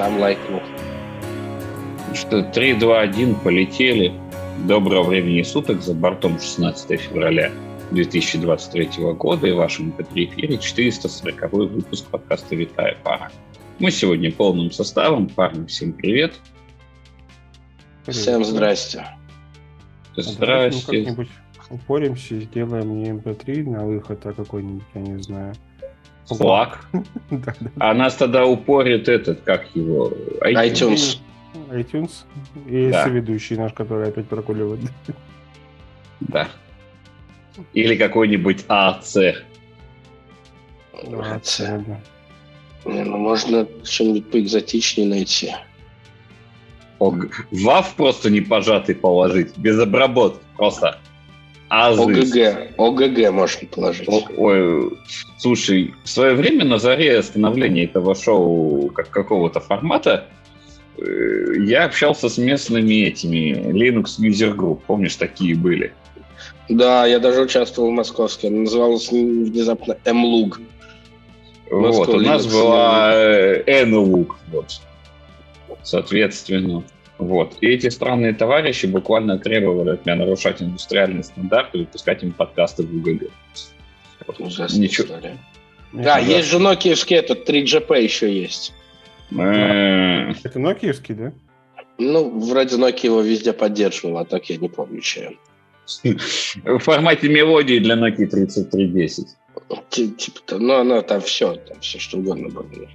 сам лайкнул. Что 3, 2, 1 полетели. Доброго времени суток за бортом 16 февраля 2023 года и вашем эфире 440 выпуск подкаста «Витая пара». Мы сегодня полным составом. Парни, всем привет. Всем здрасте. Здрасте. А как-нибудь упоримся и сделаем не MP3 на выход, а какой-нибудь, я не знаю, Флаг. А нас тогда упорит этот, как его? iTunes. iTunes. И соведущий наш, который опять прокуливает. Да. Или какой-нибудь АЦ. АЦ. Не, ну можно что-нибудь поэкзотичнее найти. ВАВ просто не пожатый положить, без обработки, просто Азыс. ОГГ. ОГГ можно положить. О, ой, слушай, в свое время на заре становления этого шоу как какого-то формата э, я общался с местными этими Linux User Group. Помнишь, такие были? Да, я даже участвовал в московской. Называлась внезапно МЛУГ. Вот, у нас была э, НЛУГ. Вот. Соответственно. Вот. И эти странные товарищи буквально требовали от меня нарушать индустриальные стандарты и выпускать им подкасты в УГГ. Ужасная Ничего. история. Да, Ужасно. есть же нокиевский этот 3GP еще есть. Э. Это нокиевский, да? Ну, вроде Nokia его везде поддерживал, а так я не помню, чем. В формате мелодии для Nokia 3310. Типа, ну, оно там все, там все что угодно было.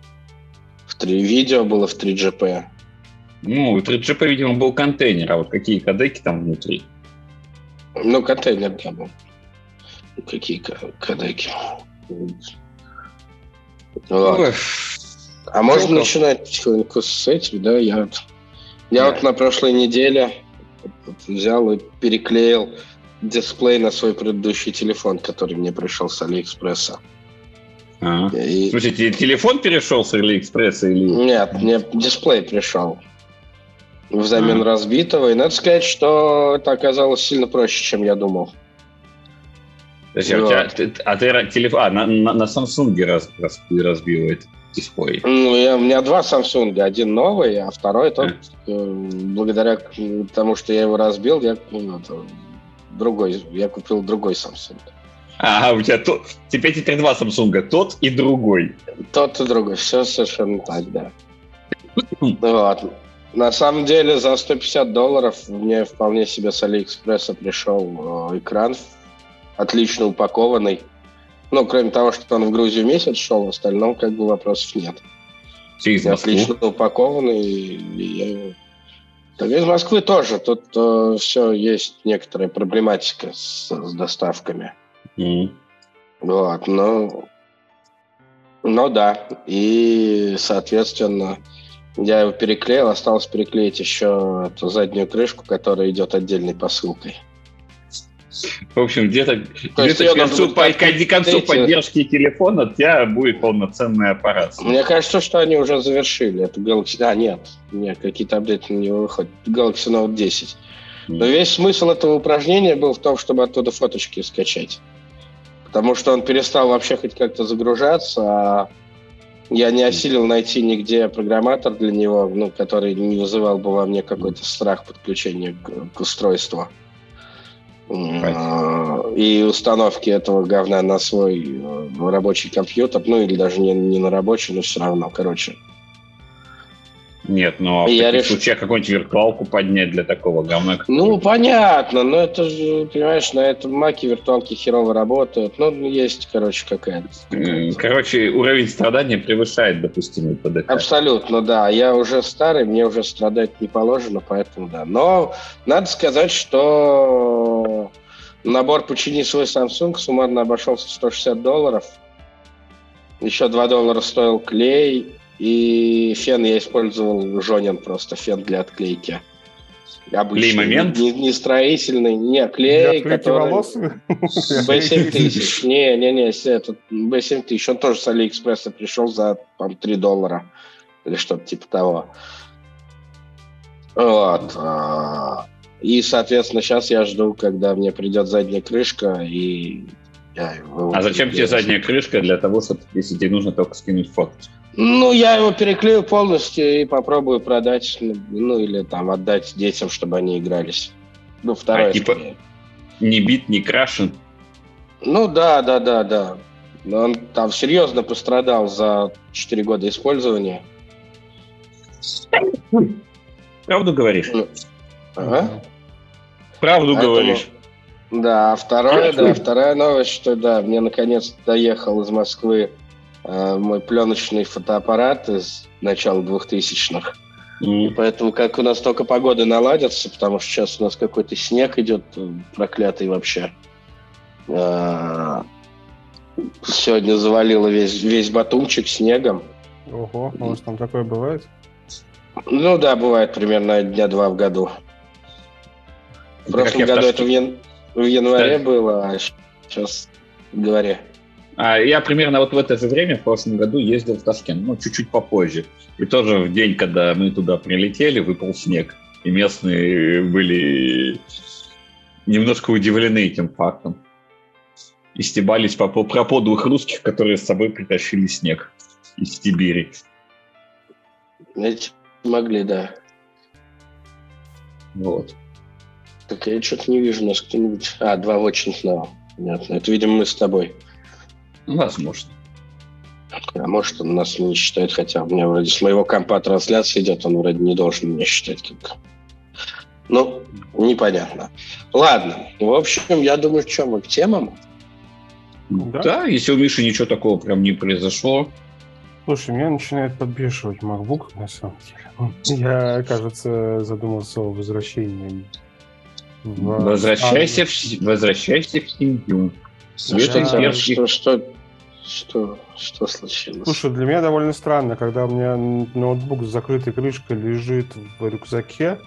В 3 видео было в 3GP. Ну, 3GP, видимо, был контейнер, а вот какие кадеки там внутри? Ну, контейнер, да, был. Какие кадеки? Ну, А можно начинать потихоньку с этим, да? Я, вот, я да. вот на прошлой неделе взял и переклеил дисплей на свой предыдущий телефон, который мне пришел с Алиэкспресса. А. И... Слушайте, телефон перешел с Алиэкспресса или... Нет, мне дисплей пришел взамен mm. разбитого. И надо сказать, что это оказалось сильно проще, чем я думал. Подожди, а вот. а, ты, а ты телефон... А, на, на, на Samsung раз, раз, разбил этот дисплей? Ну, я, у меня два Samsung. Один новый, а второй тот, mm. благодаря тому, что я его разбил, я ну, другой, я купил другой Samsung. А, у тебя тот, теперь теперь два Samsung, тот и другой. Тот и другой, все совершенно так, да. вот. На самом деле за 150 долларов мне вполне себе с Алиэкспресса пришел э, экран отлично упакованный. Ну, кроме того, что он в Грузию месяц шел, в остальном как бы вопросов нет. Из отлично упакованный. И я... Так, из Москвы тоже. Тут э, все есть некоторая проблематика с, с доставками. Mm. Вот, ну, ну да. И, соответственно, я его переклеил, осталось переклеить еще эту заднюю крышку, которая идет отдельной посылкой. В общем, где-то где к концу, по, к концу поддержки телефона у тебя будет полноценный аппарат. Мне кажется, что они уже завершили. Это Galaxy... А, нет, нет, какие-то апдейты на него выходят. Galaxy Note 10. Но весь смысл этого упражнения был в том, чтобы оттуда фоточки скачать. Потому что он перестал вообще хоть как-то загружаться, а я не осилил найти нигде программатор для него, ну, который не вызывал бы во мне какой-то страх подключения к, к устройству. Right. И установки этого говна на свой э, рабочий компьютер, ну или даже не, не на рабочий, но все равно, короче. Нет, ну, а в я таких реш... случаях какую-нибудь виртуалку поднять для такого говна. Ну, понятно, но это же, понимаешь, на этом маке виртуалки херово работают. Ну, есть, короче, какая-то. короче, уровень страдания превышает допустимый ПДК. Абсолютно, да. Я уже старый, мне уже страдать не положено, поэтому да. Но надо сказать, что набор «Почини свой Samsung» суммарно обошелся в 160 долларов. Еще 2 доллара стоил клей, и фен я использовал Жонин просто, фен для отклейки. Обычный, клей момент? Не, не строительный, не, клей, для который... волос? B7000. Не, не, не, этот B7000, он тоже с Алиэкспресса пришел за, по 3 доллара или что-то типа того. Вот. А, и, соответственно, сейчас я жду, когда мне придет задняя крышка, и Я а зачем тебе задняя крышка для того, чтобы, если тебе нужно только скинуть фото? Ну, я его переклею полностью и попробую продать, ну, или там отдать детям, чтобы они игрались. Ну, вторая. А, типа, не бит, не крашен? Ну, да, да, да, да. Но он там серьезно пострадал за 4 года использования. Правду говоришь? Ну, ага. Правду Поэтому, говоришь. Да, второе, да, вторая новость, что да, мне наконец доехал из Москвы э, мой пленочный фотоаппарат из начала 2000-х. Mm. И поэтому, как у нас только погода наладится, потому что сейчас у нас какой-то снег идет проклятый вообще. Э, сегодня завалило весь, весь батумчик снегом. Ого, у вас там такое бывает? Ну да, бывает примерно дня два в году. В прошлом году это в. В январе да. было, а сейчас в январе. А я примерно вот в это же время в прошлом году ездил в Ташкент, ну, чуть-чуть попозже. И тоже в день, когда мы туда прилетели, выпал снег. И местные были немножко удивлены этим фактом. И стебались по, про подлых русских, которые с собой притащили снег из Сибири. Эти могли, да. Вот. Так я что-то не вижу нас кто-нибудь. А, два очень снова. Понятно. Это, видимо, мы с тобой. Возможно. А может, он нас не считает, хотя у меня вроде с моего компа трансляция идет, он вроде не должен меня считать как... Ну, непонятно. Ладно. В общем, я думаю, что мы к темам. Да? да, если у Миши ничего такого прям не произошло. Слушай, меня начинает подбешивать MacBook, на самом деле. Я, кажется, задумался о возвращении. В... Возвращайся, в... Возвращайся в семью. Света да, что, что, что, что случилось? Слушай, для меня довольно странно, когда у меня ноутбук с закрытой крышкой лежит в рюкзаке,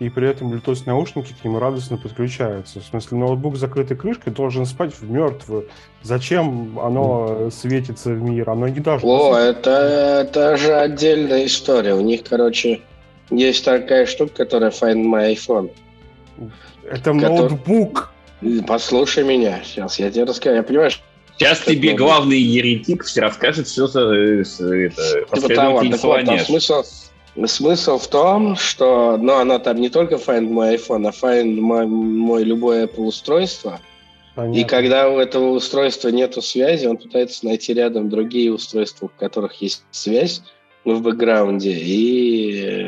и при этом Bluetooth наушники к нему радостно подключаются. В смысле, ноутбук с закрытой крышкой должен спать в мертвую. Зачем оно светится в мир? Оно не должно... О, это, это же отдельная история. У них, короче, есть такая штука, которая Find My iPhone. Это который... ноутбук. Послушай меня, сейчас я тебе расскажу. Я понимаю, Сейчас тебе ноутбук. главный еретик все расскажет все за это, типа того, так вот, там смысл, Смысл в том, что, ну, она там не только Find My iPhone, а Find My, мой любое Apple устройство. Понятно. И когда у этого устройства нет связи, он пытается найти рядом другие устройства, у которых есть связь в бэкграунде, и...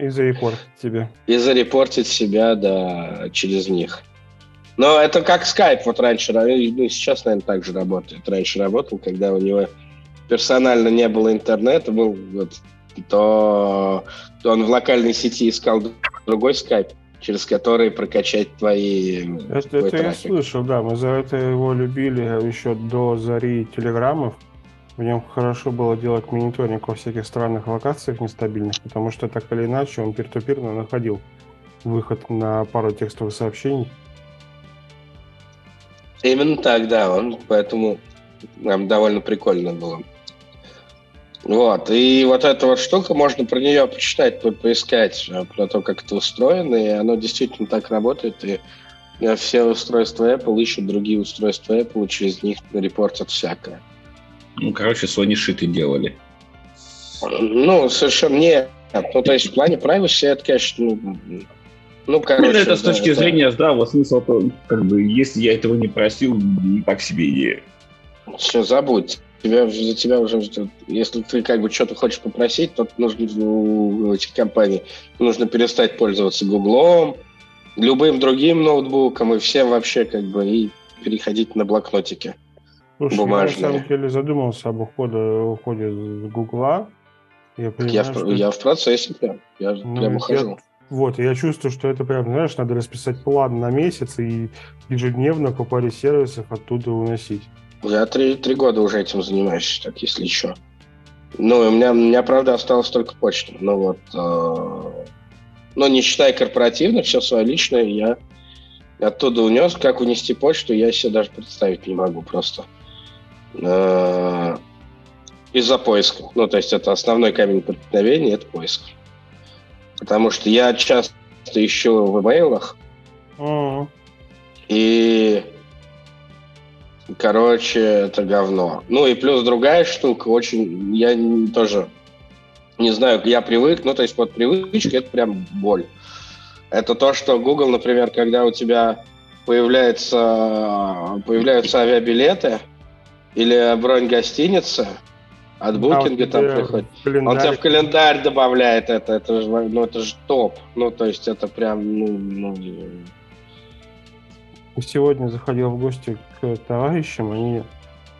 И зарепортить тебя. И зарепортить себя, да, через них. Но это как Skype вот раньше, ну, сейчас, наверное, так же работает. Раньше работал, когда у него персонально не было интернета, был вот, то, то он в локальной сети искал другой скайп, через который прокачать твои... Это, это я слышал, да, мы за это его любили еще до зари телеграммов. В нем хорошо было делать мониторинг во всяких странных локациях нестабильных, потому что так или иначе он пир-то-пирно находил выход на пару текстовых сообщений. Именно так, да, он поэтому нам довольно прикольно было. Вот, и вот эта вот штука, можно про нее почитать, по поискать, э, про то, как это устроено, и оно действительно так работает, и э, все устройства Apple ищут другие устройства Apple, и через них репортят всякое. Ну, короче, Sony шиты делали. Ну, совершенно нет. Ну, то есть в плане privacy это, конечно, ну, ну, короче, ну, это да, с точки да. зрения здравого смысла, то, как бы, если я этого не просил, не так себе идея. Все, забудь тебя, за тебя уже ждет. Если ты как бы что-то хочешь попросить, то нужно у этих компаний нужно перестать пользоваться Гуглом, любым другим ноутбуком и всем вообще как бы и переходить на блокнотики. Слушай, бумажные. я на самом деле задумался об уходе, уходе с Гугла. Я, понимаю, я, что... я в процессе прям. Я ну, прям ухожу. Я, вот, я чувствую, что это прям, знаешь, надо расписать план на месяц и ежедневно по паре сервисов оттуда уносить. Я три, три года уже этим занимаюсь, так если еще. Ну, у меня, у меня, правда, осталось только почта. Ну вот, э, но не считая корпоративных, все свое личное, я оттуда унес. Как унести почту, я себе даже представить не могу просто. Э, из-за поиска. Ну, то есть это основной камень преткновения, это поиск. Потому что я часто ищу в имейлах, mm-hmm. и Короче, это говно. Ну и плюс другая штука, очень, я тоже не знаю, я привык, ну то есть вот привычка, это прям боль. Это то, что Google, например, когда у тебя появляется, появляются авиабилеты или бронь гостиницы, от букинга а там приходит. Он тебя в календарь добавляет это, это же, ну, это же топ. Ну, то есть это прям, ну, ну... Сегодня заходил в гости к товарищам, они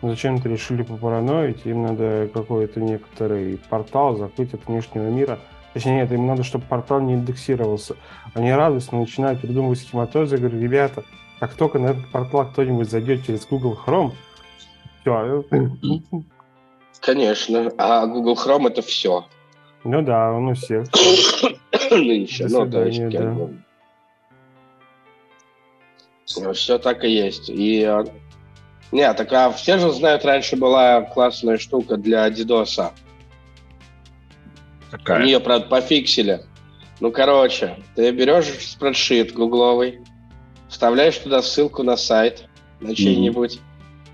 зачем-то решили попараноить, им надо какой-то некоторый портал закрыть от внешнего мира. Точнее, нет, им надо, чтобы портал не индексировался. Они радостно начинают придумывать схематозы, говорю, ребята, как только на этот портал кто-нибудь зайдет через Google Chrome, все, Конечно. А Google Chrome это все. Ну да, он у всех. Нынче. Ну, то есть, как бы... Ну, все так и есть. И а, нет, так а все же знают, раньше была классная штука для DDoS. Какая? Ее, правда, пофиксили. Ну, короче, ты берешь спредшит гугловый, вставляешь туда ссылку на сайт на чей-нибудь.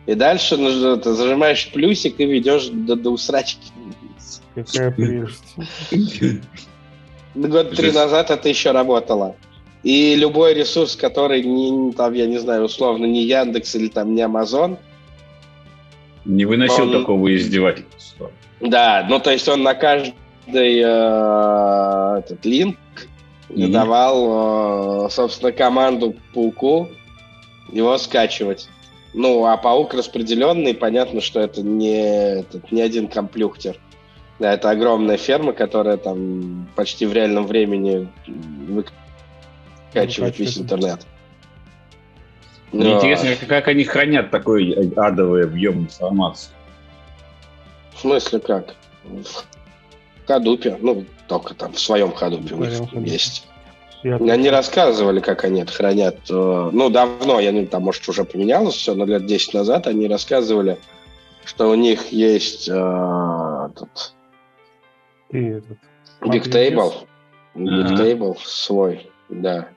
И дальше нужно, ты зажимаешь плюсик и ведешь до, до усрачки. Какая прелесть. Год три назад это еще работало. И любой ресурс, который не, там, я не знаю, условно, не Яндекс или там не Амазон. Не выносил он... такого издевательства. Да, ну то есть он на каждый э, этот линк mm-hmm. давал, э, собственно, команду пауку его скачивать. Ну, а паук распределенный, понятно, что это не, этот, не один комплюхтер. Да, это огромная ферма, которая там почти в реальном времени выкачивает весь интернет. Мне Но... интересно, как они хранят такой адовый объем информации. В смысле как? В Хадупе, ну, только там в своем Хадупе у них есть. Я они рассказывали, как они это хранят. Э, ну, давно, я не там, может, уже поменялось все, но лет 10 назад они рассказывали, что у них есть э, этот, И этот Big Table. Big ага. Table свой, да.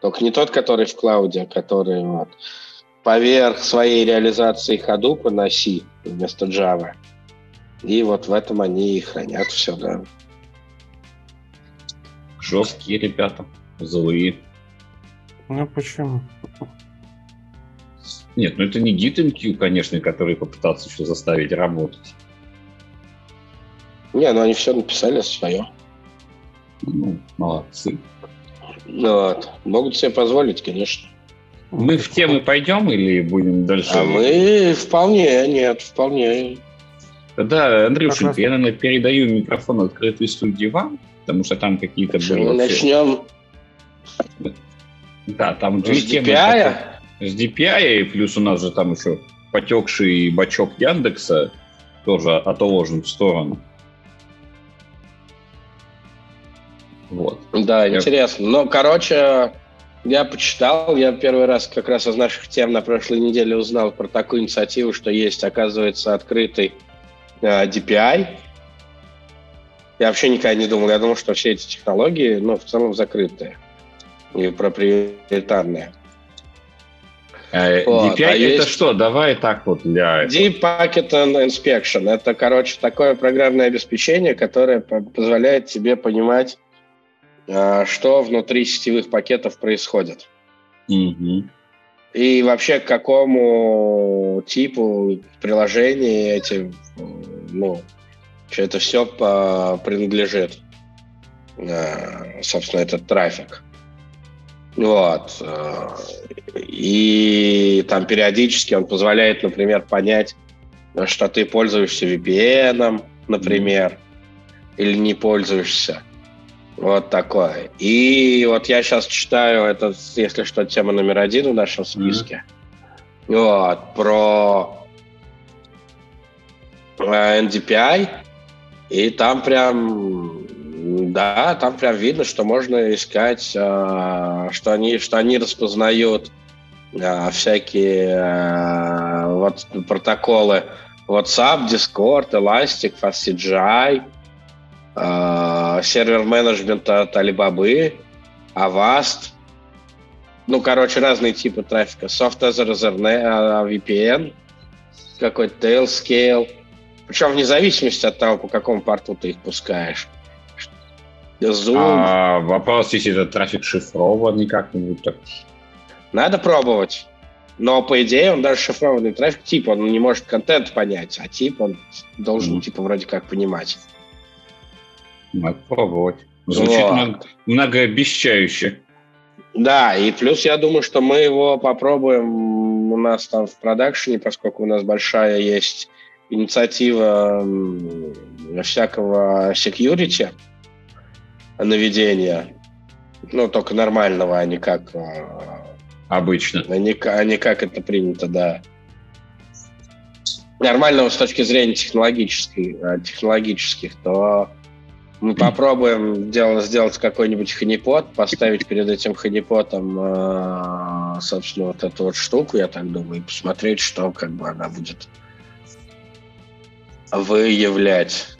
Только не тот, который в клауде, а который вот, поверх своей реализации Hadoop на C вместо Java. И вот в этом они и хранят все, да. Жесткие ребята злые. Ну почему? Нет, ну это не GitMQ, конечно, который попытался еще заставить работать. Не, ну они все написали свое. Ну, молодцы. Ну, вот. Могут себе позволить, конечно. Мы в темы пойдем или будем дальше? А мы вполне, нет, вполне. Да, Андрюшенька, я, наверное, передаю микрофон открытой студии вам, потому что там какие-то... Мы начнем да, там две с темы. DPI? С DPI, и плюс у нас же там еще потекший бачок Яндекса тоже отложен в сторону. Вот. Да, я... интересно. Но, короче, я почитал, я первый раз как раз из наших тем на прошлой неделе узнал про такую инициативу, что есть, оказывается, открытый э, DPI. Я вообще никогда не думал, я думал, что все эти технологии, ну, в целом закрытые и проприетарные. А, вот. DPI а это есть... что? Давай так вот для... Deep Packet Inspection. Это, короче, такое программное обеспечение, которое позволяет тебе понимать, а, что внутри сетевых пакетов происходит. Угу. И вообще к какому типу приложений эти, ну, это все принадлежит, собственно, этот трафик. Вот. Э, и там периодически он позволяет, например, понять, что ты пользуешься VPN, например, или не пользуешься. Вот такое. И вот я сейчас читаю, это, если что, тема номер один в нашем списке. Mm-hmm. Вот, про э, NDPI. И там прям да, там прям видно, что можно искать, э, что они, что они распознают э, всякие э, вот протоколы WhatsApp, Discord, Elastic, FastCGI, сервер менеджмента от Alibaba, Avast, ну, короче, разные типы трафика. Soft VPN, какой-то Tailscale. Причем вне зависимости от того, по какому порту ты их пускаешь. Zoom. А, вопрос, если этот трафик шифрованный как-нибудь так. Надо пробовать. Но, по идее, он даже шифрованный трафик, тип, он не может контент понять, а тип он должен, mm. типа, вроде как понимать. Надо пробовать. Звучит вот. много, многообещающе. Да, и плюс я думаю, что мы его попробуем у нас там в продакшене, поскольку у нас большая есть инициатива всякого security наведения, ну, только нормального, а не как... А, Обычно. А не, а не как это принято, да. Нормального с точки зрения технологической, а, технологических, то мы попробуем делать, сделать какой-нибудь ханипот, поставить перед этим ханипотом, э, собственно, вот эту вот штуку, я так думаю, и посмотреть, что как бы она будет выявлять.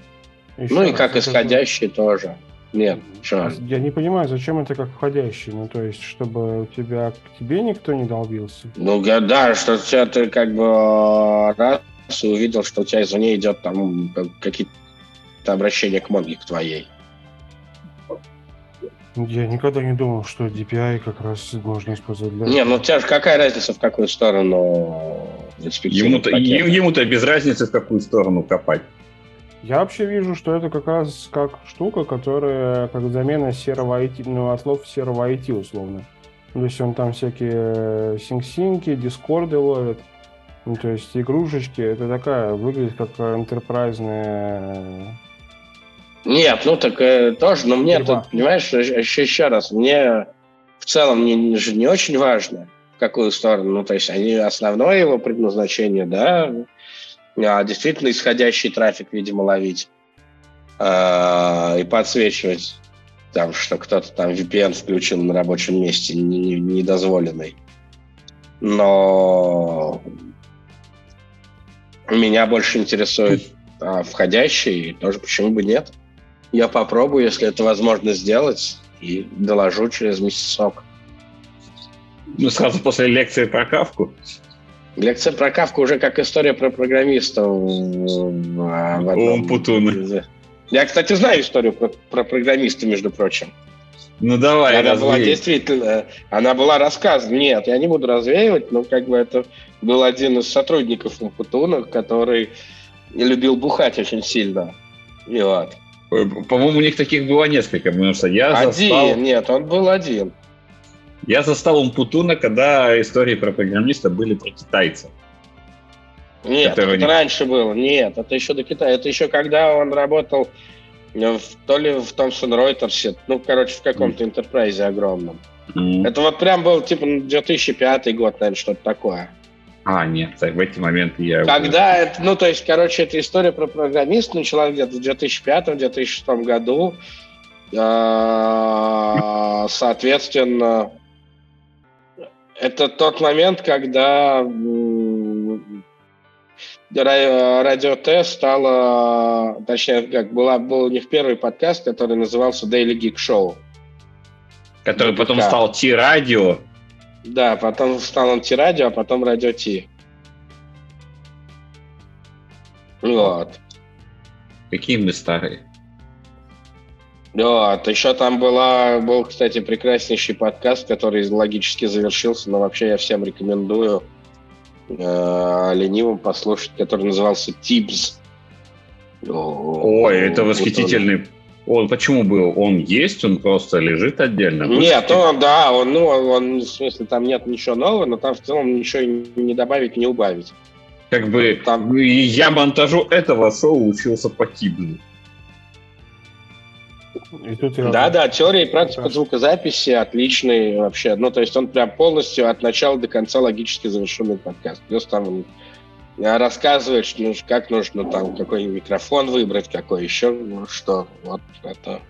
Еще ну и как исходящий это... тоже. Нет, что? Я не понимаю, зачем это как входящий? Ну, то есть, чтобы у тебя к тебе никто не долбился? Ну, да, что тебя ты как бы раз увидел, что у тебя извне идет там какие-то обращение к Монге, к твоей. Я никогда не думал, что DPI как раз можно использовать для... Не, ну у тебя же какая разница, в какую сторону Ему-то, ему-то без разницы, в какую сторону копать. Я вообще вижу, что это как раз как штука, которая как замена серого IT, ну, от слов серого IT условно. То есть он там всякие синк-синки, дискорды ловит. Ну, то есть игрушечки, это такая, выглядит как интерпрайзная нет, ну так э, тоже, но мне, тут, понимаешь, еще, еще раз, мне в целом не, не, не очень важно, в какую сторону, ну то есть они основное его предназначение, да, а действительно исходящий трафик, видимо, ловить э, и подсвечивать там, что кто-то там VPN включил на рабочем месте недозволенный. Но меня больше интересует а, входящий, тоже почему бы нет. Я попробую, если это возможно сделать, и доложу через месяцок. Ну, сразу после лекции про кавку? Лекция про кавку уже как история про программистов. Умпутуна. Я, кстати, знаю историю про, про программиста, между прочим. Ну давай, Она развей. была действительно, она была рассказана. Нет, я не буду развеивать, но как бы это был один из сотрудников Умпутуна, который любил бухать очень сильно. И вот. По-моему, у них таких было несколько, потому что я один, застал... нет, он был один. Я застал Умпутуна, когда истории про программиста были про китайцев. Нет, это не... раньше было. Нет, это еще до Китая. Это еще когда он работал в, то ли в Thomson Reuters, ну, короче, в каком-то mm. огромном. Mm. Это вот прям был, типа, 2005 год, наверное, что-то такое. А, нет, в эти моменты я... Когда это, ну, то есть, короче, эта история про программиста началась где-то в 2005-2006 году. А, соответственно, это тот момент, когда Радио Т стало, точнее, как была, был у них первый подкаст, который назывался Daily Geek Show. Который потом стал Ти-радио. Да, потом стал антирадио, а потом радио Ти. Вот. Какие мы старые. Вот, еще там была, был, кстати, прекраснейший подкаст, который логически завершился, но вообще я всем рекомендую э, ленивым послушать, который назывался Тибс. Ой, это восхитительный он почему был? Он есть, он просто лежит отдельно? Нет, он, да, он, ну, он, в смысле, там нет ничего нового, но там в целом ничего не добавить, не убавить. Как бы там... я монтажу этого шоу учился по Киблу. Да, да, теория и практика звукозаписи отличный вообще. Ну, то есть он прям полностью от начала до конца логически завершенный подкаст. Плюс там рассказывает, ну, как нужно там какой микрофон выбрать, какой еще, ну, что. Вот это.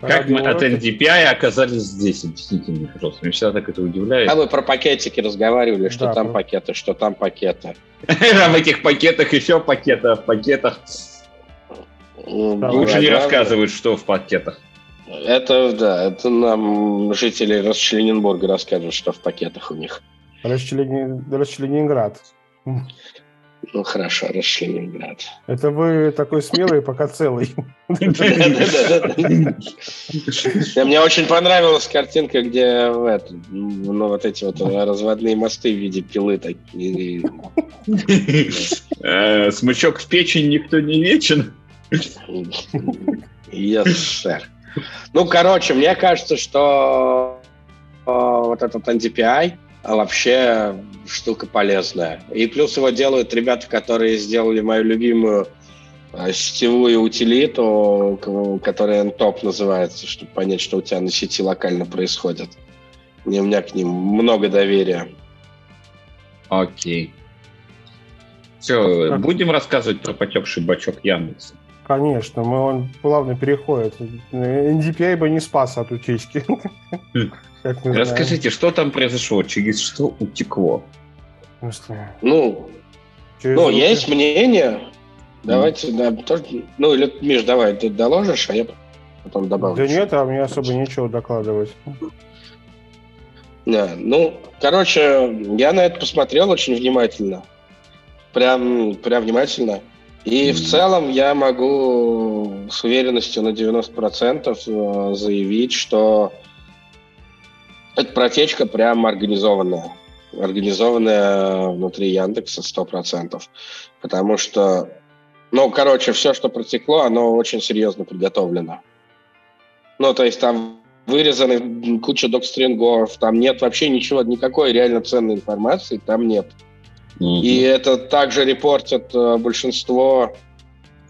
Как мы от NDPI оказались здесь? Объясните мне, пожалуйста. Меня всегда так это удивляет. А вы про пакетики разговаривали, что да, там про... пакеты, что там пакеты. А в этих пакетах еще пакеты, в пакетах. Лучше не рассказывают, что в пакетах. Это, да, это нам жители Расчлененбурга расскажут, что в пакетах у них. Расчленинград. Ну хорошо, Расчленинград. Это вы такой смелый, пока целый. Мне очень понравилась картинка, где ну, вот эти вот разводные мосты в виде пилы такие. Э, смычок в печень никто не вечен. Yes, sir. Ну, короче, мне кажется, что э, вот этот NDPI вообще штука полезная. И плюс его делают ребята, которые сделали мою любимую э, сетевую утилиту, которая NTOP называется, чтобы понять, что у тебя на сети локально происходит. у меня к ним много доверия. Окей. Все, будем рассказывать про потекший бачок Яндекса. Конечно, мы он плавно переходит. NDPI бы не спас от утечки. Расскажите, что там произошло, через что утекло? Ну, ну есть мнение. Давайте, да, тоже, ну, или, Миш, давай, ты доложишь, а я потом добавлю. Да нет, а мне особо нечего докладывать. Да, ну, короче, я на это посмотрел очень внимательно. Прям, прям внимательно. И в целом я могу с уверенностью на 90% э, заявить, что эта протечка прям организованная. Организованная внутри Яндекса 100%. Потому что, ну, короче, все, что протекло, оно очень серьезно подготовлено. Ну, то есть там вырезаны куча докстрингов, там нет вообще ничего, никакой реально ценной информации там нет. Mm-hmm. И это также репортят э, большинство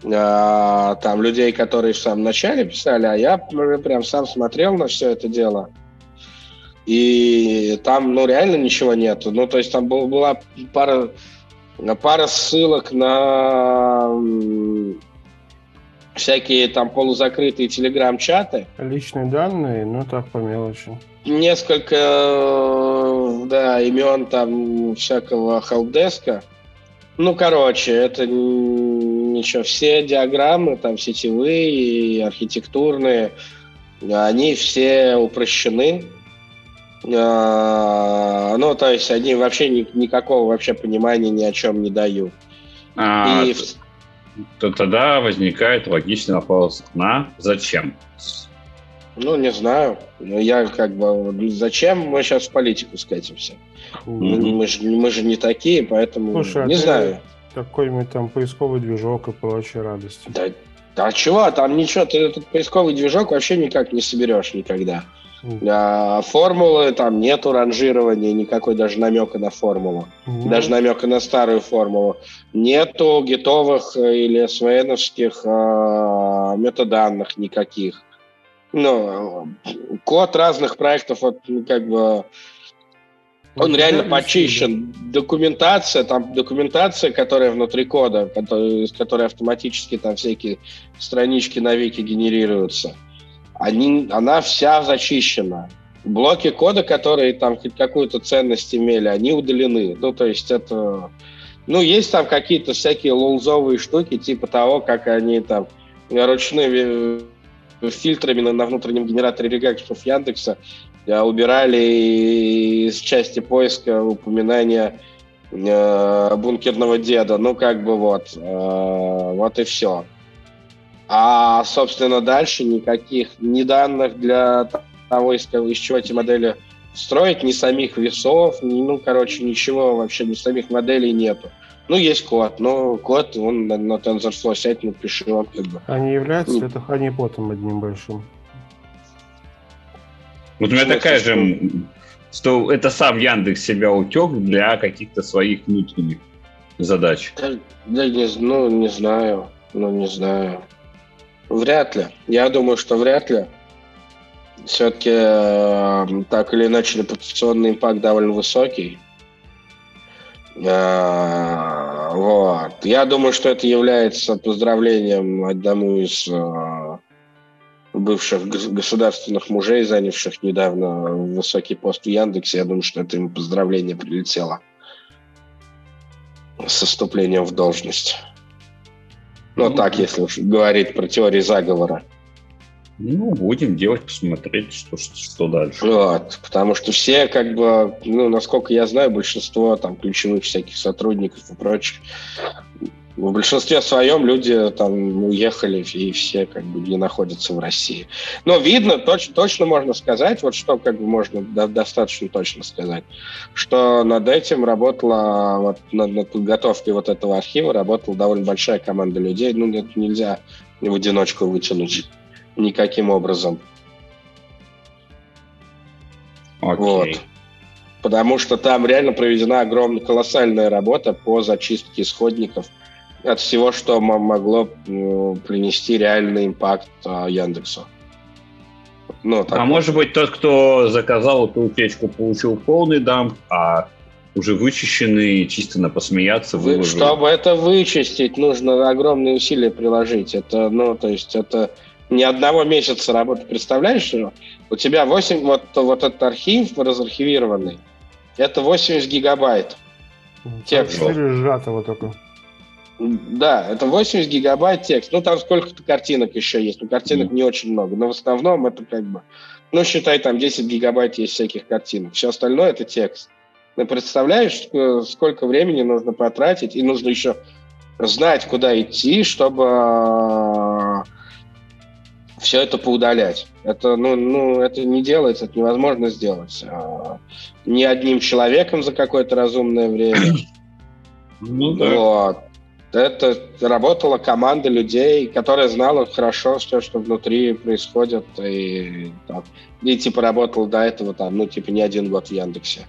э, там людей, которые в самом начале писали, а я прям сам смотрел на все это дело. И там, ну, реально ничего нету. Ну, то есть там был, была пара, пара ссылок на всякие там полузакрытые телеграм-чаты. Личные данные, ну так по мелочи. Несколько, да, имен там всякого хелпдеска. Ну, короче, это ничего. Все диаграммы там сетевые и архитектурные, они все упрощены. А, ну, то есть они вообще ни, никакого вообще понимания ни о чем не дают. А, и то тогда возникает логичный вопрос на зачем? Ну, не знаю. Я как бы... Зачем мы сейчас в политику скатимся? Mm-hmm. Мы, же, мы же не такие, поэтому Слушай, не а знаю. Какой-нибудь там поисковый движок и прочие радости. Да, да чего? Там ничего, ты этот поисковый движок вообще никак не соберешь никогда. А, формулы, там нету ранжирования, никакой даже намека на формулу. Mm-hmm. Даже намека на старую формулу. Нету гитовых или свеновских э, метаданных никаких. Ну, код разных проектов, вот, ну, как бы, он вот реально почищен. Документация, там документация, которая внутри кода, из которой автоматически там всякие странички на веки генерируются они, она вся зачищена. Блоки кода, которые там хоть какую-то ценность имели, они удалены. Ну, то есть это... Ну, есть там какие-то всякие лулзовые штуки, типа того, как они там ручными фильтрами на, на внутреннем генераторе регексов Яндекса э, убирали из части поиска упоминания э, бункерного деда. Ну, как бы вот. Э, вот и все. А, собственно, дальше никаких ни данных для того, из, из чего эти модели строить, ни самих весов, ни, ну, короче, ничего вообще, ни самих моделей нету. Ну, есть код, но код, он на, на TensorFlow сядь, напиши, он как бы... Они являются ну, это ханипотом одним большим. Вот у меня такая же, что это сам Яндекс себя утек для каких-то своих внутренних задач. Да, да не, ну, не знаю, ну, не знаю. Вряд ли. Я думаю, что вряд ли. Все-таки э, так или иначе репутационный импакт довольно высокий. Э, вот. Я думаю, что это является поздравлением одному из э, бывших государственных мужей, занявших недавно высокий пост в Яндексе. Я думаю, что это ему поздравление прилетело с вступлением в должность. Ну, так, если уж говорить про теории заговора. Ну, будем делать, посмотреть, что, что, дальше. Вот, потому что все, как бы, ну, насколько я знаю, большинство там ключевых всяких сотрудников и прочих, в большинстве своем люди там уехали и все как бы не находятся в России. Но видно, точ, точно можно сказать, вот что как бы можно до, достаточно точно сказать, что над этим работала, вот над, над подготовкой вот этого архива работала довольно большая команда людей. Ну, это нельзя в одиночку вытянуть никаким образом. Окей. Вот. Потому что там реально проведена огромная, колоссальная работа по зачистке исходников от всего, что могло принести реальный импакт э, Яндексу. Ну, так а вот. может быть, тот, кто заказал эту утечку, получил полный дамп, а уже вычищенный, чисто на посмеяться выложил. Чтобы это вычистить, нужно огромные усилия приложить. Это, ну, то есть это ни одного месяца работы. Представляешь, у тебя 8, вот, вот этот архив разархивированный, это 80 гигабайт текста. сжатого только. Да, это 80 гигабайт текст. Ну, там сколько-то картинок еще есть. Ну, картинок mm. не очень много. Но в основном это как бы... Ну, считай, там 10 гигабайт есть всяких картинок. Все остальное это текст. Ты представляешь, сколько времени нужно потратить? И нужно еще знать, куда идти, чтобы все это поудалять. Это, ну, ну, это не делается, это невозможно сделать. А, ни одним человеком за какое-то разумное время. Ну, да. Вот. Это работала команда людей, которая знала хорошо все, что внутри происходит, и, там, и типа работал до этого там, ну, типа не один год в Яндексе.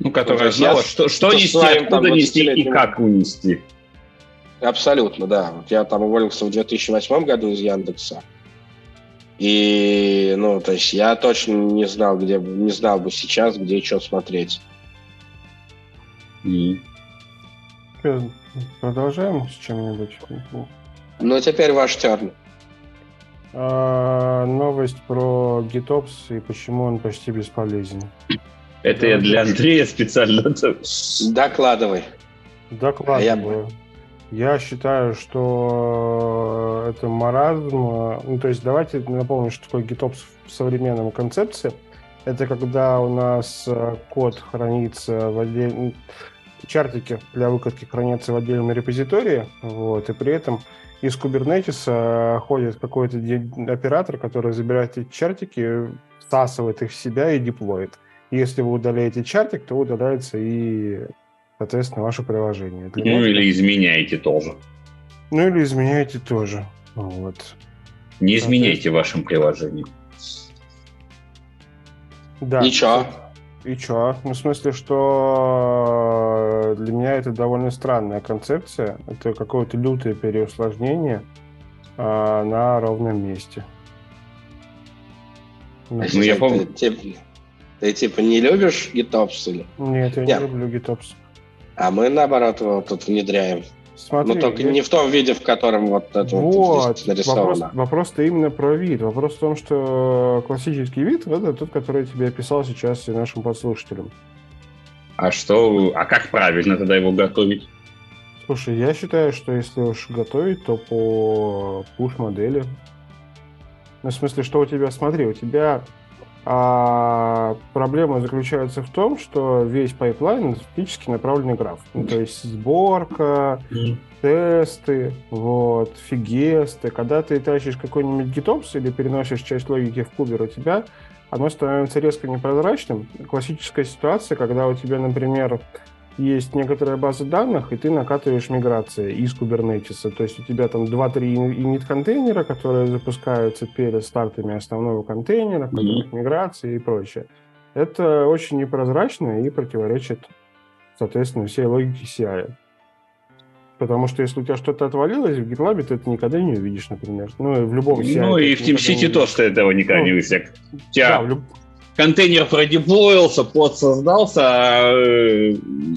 Ну, которая знала, я, что, что нести, откуда нести и как унести. Абсолютно, да. Вот я там уволился в 2008 году из Яндекса. И, ну, то есть я точно не знал, где, не знал бы сейчас, где и что смотреть. И? Продолжаем с чем-нибудь? Ну, теперь ваш терн. А, новость про GitOps и почему он почти бесполезен. Это я для Андрея специально. Докладывай. Докладываю. Я считаю, что это маразм. Ну, то есть давайте напомним, что такое GitOps в современном концепции. Это когда у нас э, код хранится в отдельном... Чартики для выкатки хранятся в отдельном репозитории, вот, и при этом из Kubernetes ходит какой-то оператор, который забирает эти чартики, всасывает их в себя и деплоит. Если вы удаляете чартик, то удаляется и соответственно, ваше приложение. Для ну, или изменяете тоже. Ну, или изменяете тоже. Вот. Не изменяйте вашим приложением. Да. И чё? И чё? Ну, в смысле, что для меня это довольно странная концепция. Это какое-то лютое переусложнение а, на ровном месте. Ну, ну я помню. Ты, ты, ты типа не любишь GitOps или? Нет, я Нет. не люблю GitOps. А мы, наоборот, его тут внедряем. Смотри, Но только я... не в том виде, в котором вот это вот, вот нарисовано. Вопрос, вопрос-то именно про вид. Вопрос в том, что классический вид – это тот, который я тебе описал сейчас и нашим подслушателям. А что, а как правильно тогда его готовить? Слушай, я считаю, что если уж готовить, то по push-модели. Ну, в смысле, что у тебя, смотри, у тебя а проблема заключается в том, что весь pipeline фактически направленный граф. Ну, то есть сборка, тесты, вот, фигесты. Когда ты тащишь какой-нибудь GitOps или переносишь часть логики в кубер, у тебя оно становится резко непрозрачным. Классическая ситуация, когда у тебя, например, есть некоторая база данных, и ты накатываешь миграции из Kubernetes. То есть у тебя там 2-3 init-контейнера, которые запускаются перед стартами основного контейнера, mm-hmm. миграции и прочее. Это очень непрозрачно и противоречит, соответственно, всей логике CI. Потому что если у тебя что-то отвалилось, в GitLab ты это никогда не увидишь, например. Ну, в любом CI. Ну, и в TeamCity тоже ты этого никогда ну, не увидишь. У тебя да, в люб контейнер продеплоился, под создался, э,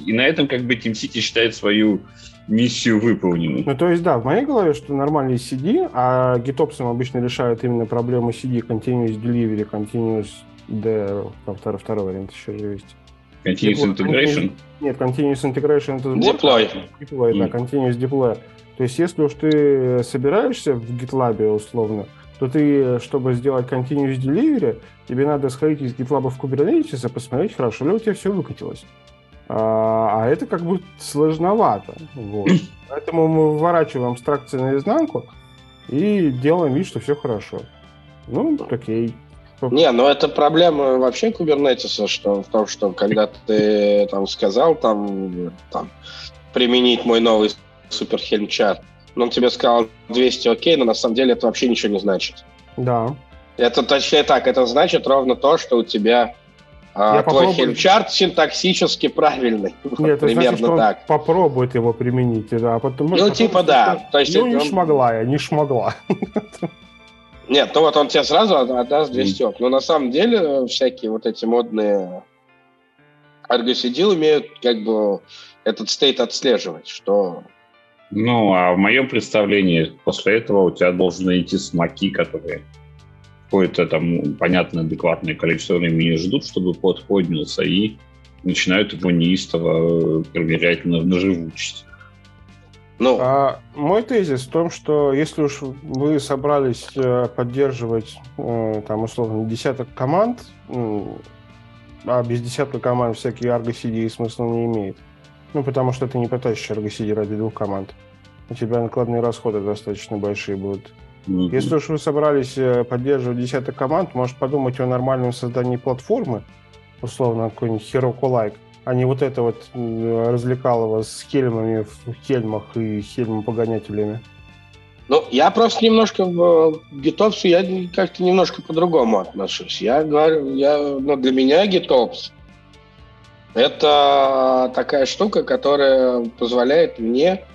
и на этом как бы TeamCity считает свою миссию выполненной. Ну, то есть, да, в моей голове, что нормальный CD, а GitOps обычно решают именно проблему CD, Continuous Delivery, Continuous D, второй, второй вариант еще есть. Continuous Integration? Нет, Continuous Integration это. Deploy. Deploy, да, Continuous Deploy. То есть, если уж ты собираешься в GitLab условно, то ты, чтобы сделать Continuous Delivery, тебе надо сходить из GitLab в Kubernetes и посмотреть, хорошо ли у тебя все выкатилось. А, а это как бы сложновато. Вот. Поэтому мы выворачиваем абстракции наизнанку и делаем вид, что все хорошо. Ну, окей. Не, ну это проблема вообще кубернетиса, что в том, что когда ты там сказал там, там применить мой новый суперхельмчат, он тебе сказал 200 окей, но на самом деле это вообще ничего не значит. Да. Это точнее так, это значит ровно то, что у тебя а, Я твой попробую. хельмчарт синтаксически правильный. Вот Нет, это примерно значит, что он так. попробует его применить. Да, а потом, Ну, потом типа да. То есть Ну, не он- шмогла я, не шмогла. Нет, ну вот он тебе сразу отдаст 200 ок. Но на самом деле э, всякие вот эти модные Argo CD умеют как бы этот стейт отслеживать, что... Ну, а в моем представлении после этого у тебя должны идти смоки, которые какое-то там понятное адекватное количество времени ждут, чтобы под поднялся, и начинают его неистово э, проверять на, на живучесть. Ну, А, мой тезис в том, что если уж вы собрались э, поддерживать э, там условно десяток команд, а без десятка команд всякие CD смысла не имеет. Ну, потому что ты не потащишь Argo CD ради двух команд. У тебя накладные расходы достаточно большие будут. Мгм. Если уж вы собрались э, поддерживать десяток команд, может подумать о нормальном создании платформы, условно какой-нибудь Heroku-like, а не вот это вот развлекалово с хельмами в хельмах и хельмопогонятелями. ну, я просто немножко в GitOps, я как-то немножко по-другому отношусь. Я говорю, я, ну, для меня GitOps это такая штука, которая позволяет мне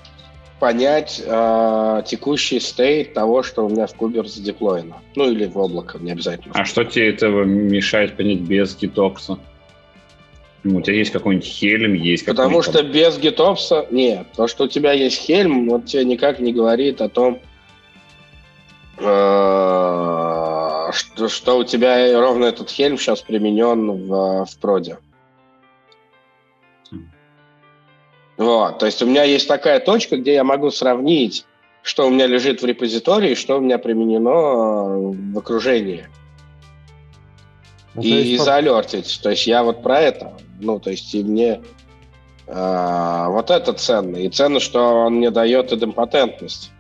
понять э, текущий стейт того, что у меня в кубер задеплоено. Ну, или в облако, не обязательно. А что тебе этого мешает понять без гитокса? Ну, у тебя есть какой-нибудь хелем, есть Потому что без гитопса... Нет, то, что у тебя есть хельм, вот тебе никак не говорит о том, э, что, что у тебя ровно этот хельм сейчас применен в, в проде. Вот, то есть у меня есть такая точка, где я могу сравнить, что у меня лежит в репозитории, что у меня применено э, в окружении. Ну, и, есть и заалертить. То есть я вот про это. Ну, то есть и мне э, вот это ценно. И ценно, что он мне дает идемпотентность.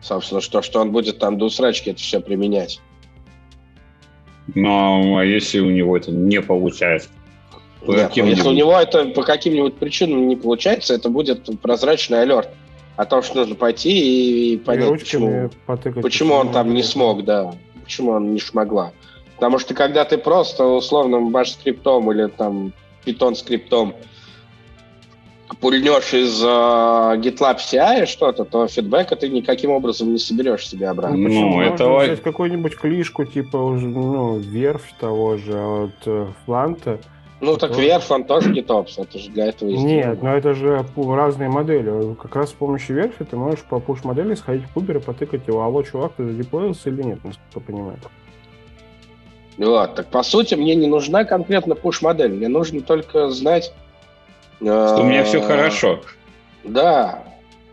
Собственно, что, что он будет там до усрачки это все применять. Но а если у него это не получается? По Нет, если у него это по каким-нибудь причинам не получается, это будет прозрачный алерт о том, что нужно пойти и, и понять, ручками почему, потыкать. почему он там не смог, да. Почему он не шмогла. Потому что когда ты просто условным баш скриптом или там питон скриптом пульнешь из э, GitLab CI что-то, то фидбэка ты никаким образом не соберешь себе обратно. Ну, почему? это Можно взять какую-нибудь клишку, типа, ну, верфь того же от э, Фланта. Ну, так. Верф, он тоже GitOps, это же для этого и Нет, но это же разные модели. Как раз с помощью верфи ты можешь по пуш-модели сходить в Кубер и потыкать его. Алло, чувак, ты задеплоился или нет, насколько я понимаю. Вот, так по сути мне не нужна конкретно push-модель, мне нужно только знать... Что у меня все э, хорошо. Да.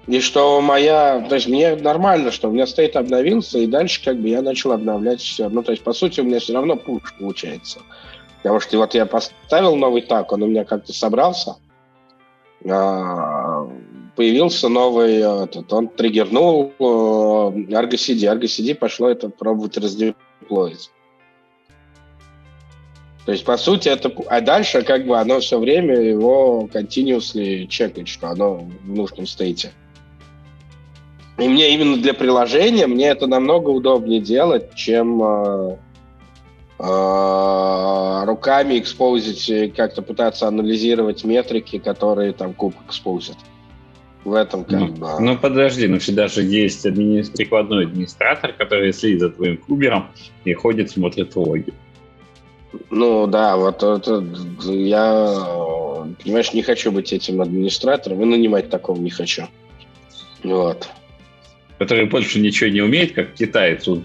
И что моя... То есть мне нормально, что у меня стейт обновился, и дальше как бы я начал обновлять все. Ну, то есть, по сути, у меня все равно пуш получается. Потому что вот я поставил новый так, он у меня как-то собрался, а, появился новый этот, он триггернул э, Argo CD. Argo CD пошло это пробовать раздеплоить. То есть, по сути, это... А дальше как бы оно все время его continuously чекает, что оно в нужном стейте. И мне именно для приложения, мне это намного удобнее делать, чем э, руками экспозить, и как-то пытаться анализировать метрики, которые там куб экспозит. В этом как Ну, бы... ну, подожди, ну всегда же есть админи- прикладной администратор, который следит за твоим кубером и ходит, смотрит логи. Ну да, вот это, я, э, понимаешь, не хочу быть этим администратором и нанимать такого не хочу. Вот. Который больше ничего не умеет, как китаец у.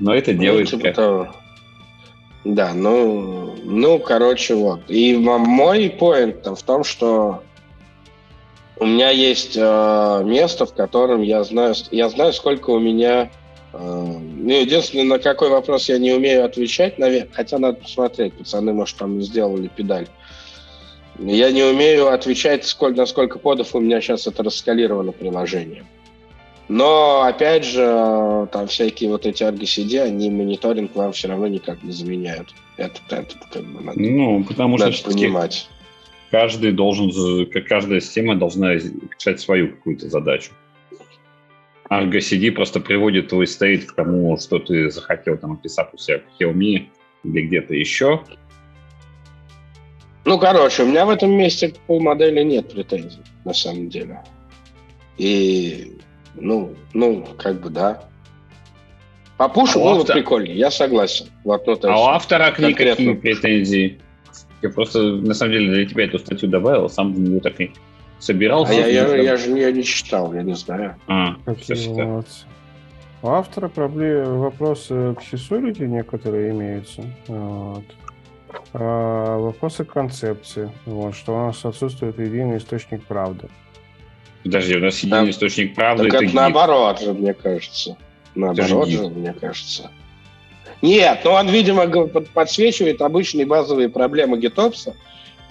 Но это делает Ну, типа того. Да, ну, ну, короче, вот. И мой поинт в том, что у меня есть э, место, в котором я знаю, я знаю, сколько у меня. Э, ну, единственное, на какой вопрос я не умею отвечать, наверное, хотя надо посмотреть, пацаны, может, там сделали педаль. Я не умею отвечать, сколько, на сколько подов у меня сейчас это раскалировано приложение. Но, опять же, там всякие вот эти ArgoCD, они мониторинг вам все равно никак не заменяют. Это, это как бы надо, ну, потому надо что понимать. Каждый должен, каждая система должна решать свою какую-то задачу. ArgoCD просто приводит твой стейт к тому, что ты захотел там описать у себя в Helm или где-то еще. Ну, короче, у меня в этом месте к модели нет претензий, на самом деле. И ну, ну, как бы да. По пушу а было автор... прикольнее, я согласен. Вот, ну, а у автора книг какие претензии? Я просто, на самом деле, для тебя эту статью добавил, сам в нее так и собирался. А я, я, я же ее не читал, я не знаю. А, вот. У автора проблемы, вопросы к security некоторые имеются. Вот. А, вопросы концепции. Вот, что у нас отсутствует единый источник правды. Подожди, у нас единый да. источник правды. Так это, это наоборот же, мне кажется. Наоборот же, мне кажется. Нет, ну он, видимо, подсвечивает обычные базовые проблемы гитопса.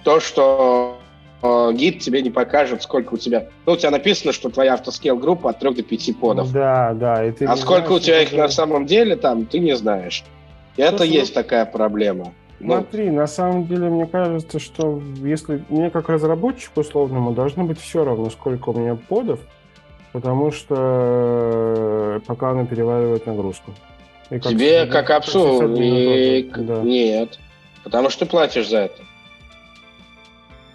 То, что э, гид тебе не покажет, сколько у тебя... Ну, у тебя написано, что твоя автоскейл группа от 3 до 5 подов. Да, да. И ты а сколько знаешь, у тебя их на самом деле там, ты не знаешь. И это есть такая проблема. Ну, Смотри, на самом деле, мне кажется, что если мне как разработчику условному должно быть все равно, сколько у меня подов, потому что э, пока она переваривает нагрузку. И как Тебе как абсу и... да. нет, потому что ты платишь за это.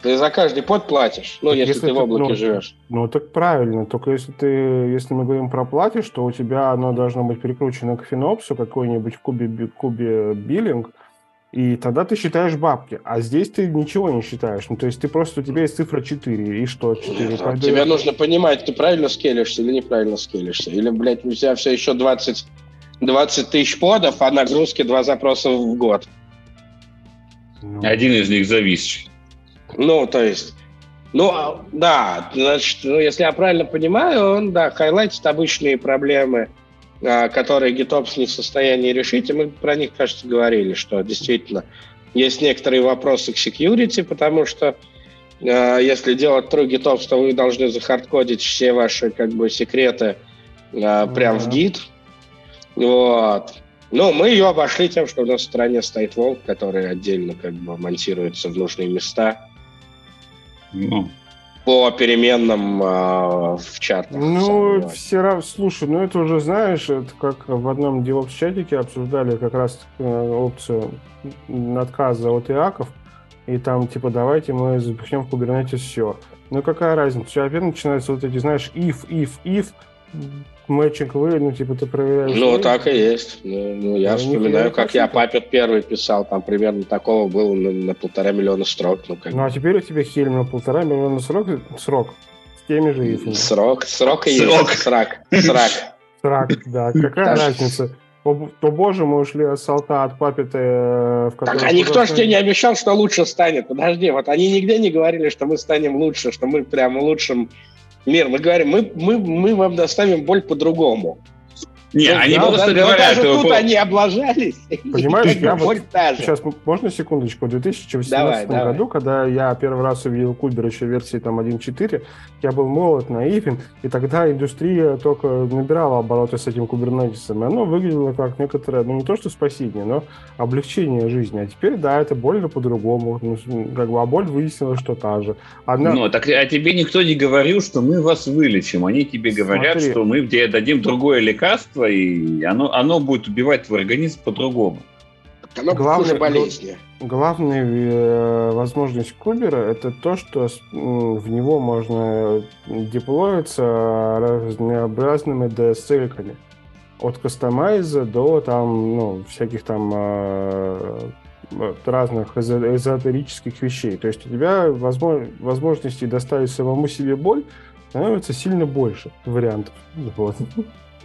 Ты за каждый под платишь, ну, если, если ты, в облаке ну, живешь. Ну, так правильно. Только если ты, если мы говорим про платишь, то у тебя оно должно быть прикручено к Финопсу, какой-нибудь кубе, кубе биллинг, и тогда ты считаешь бабки. А здесь ты ничего не считаешь. Ну, то есть ты просто, у тебя есть цифра 4. И что 4? А тебе нужно понимать, ты правильно скелишься или неправильно скелишься. Или, блядь, у тебя все еще 20, 20 тысяч подов, а нагрузки два запроса в год. Ну... Один из них зависший. Ну, то есть... Ну, а, да, значит, ну, если я правильно понимаю, он, да, хайлайтит обычные проблемы – которые GitOps не в состоянии решить, и мы про них, кажется, говорили, что действительно есть некоторые вопросы к security, потому что э, если делать true GitOps, то вы должны захардкодить все ваши как бы секреты э, mm-hmm. прям в Git. Вот. Ну, мы ее обошли тем, что у нас в стране стоит Волк, который отдельно как бы монтируется в нужные места. Ну, по переменным э, в чатах. Ну, все равно, слушай, ну это уже знаешь, это как в одном DevOps чатике обсуждали как раз э, опцию отказа от ИАКов, и там типа давайте мы запихнем в Kubernetes все. Ну какая разница? Опять начинаются вот эти, знаешь, if, if, if, мэтчинг вы, ну, типа, ты проверяешь... Ну, так и есть. Ну, ну я, я вспоминаю, как я Папет первый писал, там примерно такого было на, на полтора миллиона строк. Ну, как... ну, а теперь у тебя Хельм на полтора миллиона срок, срок с теми же ифами. Срок, срок и срок. есть. Срак. Срак. Срак, да. Какая разница? О, то боже, мы ушли от салта, от папиты. Э, в так, а никто же тебе не обещал, что лучше станет. Подожди, вот они нигде не говорили, что мы станем лучше, что мы прям лучшим Мир, мы говорим, мы, мы, мы вам доставим боль по-другому. Не, ну, они да, просто да, говорят... даже тут они облажались. Понимаешь, я вот сейчас, можно секундочку, в 2018 давай, году, давай. когда я первый раз увидел Кубер еще версии там 1.4, я был молод, наивен, и тогда индустрия только набирала обороты с этим кубернетисом, и оно выглядело как некоторое, ну не то что спасение, но облегчение жизни. А теперь, да, это больно по-другому, ну, как бы, а боль выяснилась, что та же. Одна... Ну, так а тебе никто не говорил, что мы вас вылечим. Они тебе говорят, Смотри. что мы тебе дадим другое лекарство, и оно, оно будет убивать твой организм по-другому. Оно главное, болезни. Главная э, возможность Кубера это то, что в него можно деплоиться разнообразными ds От кастомайза до там, ну, всяких там э, разных эзотерических вещей. То есть у тебя возможно, возможности доставить самому себе боль становится сильно больше вариантов. Вот.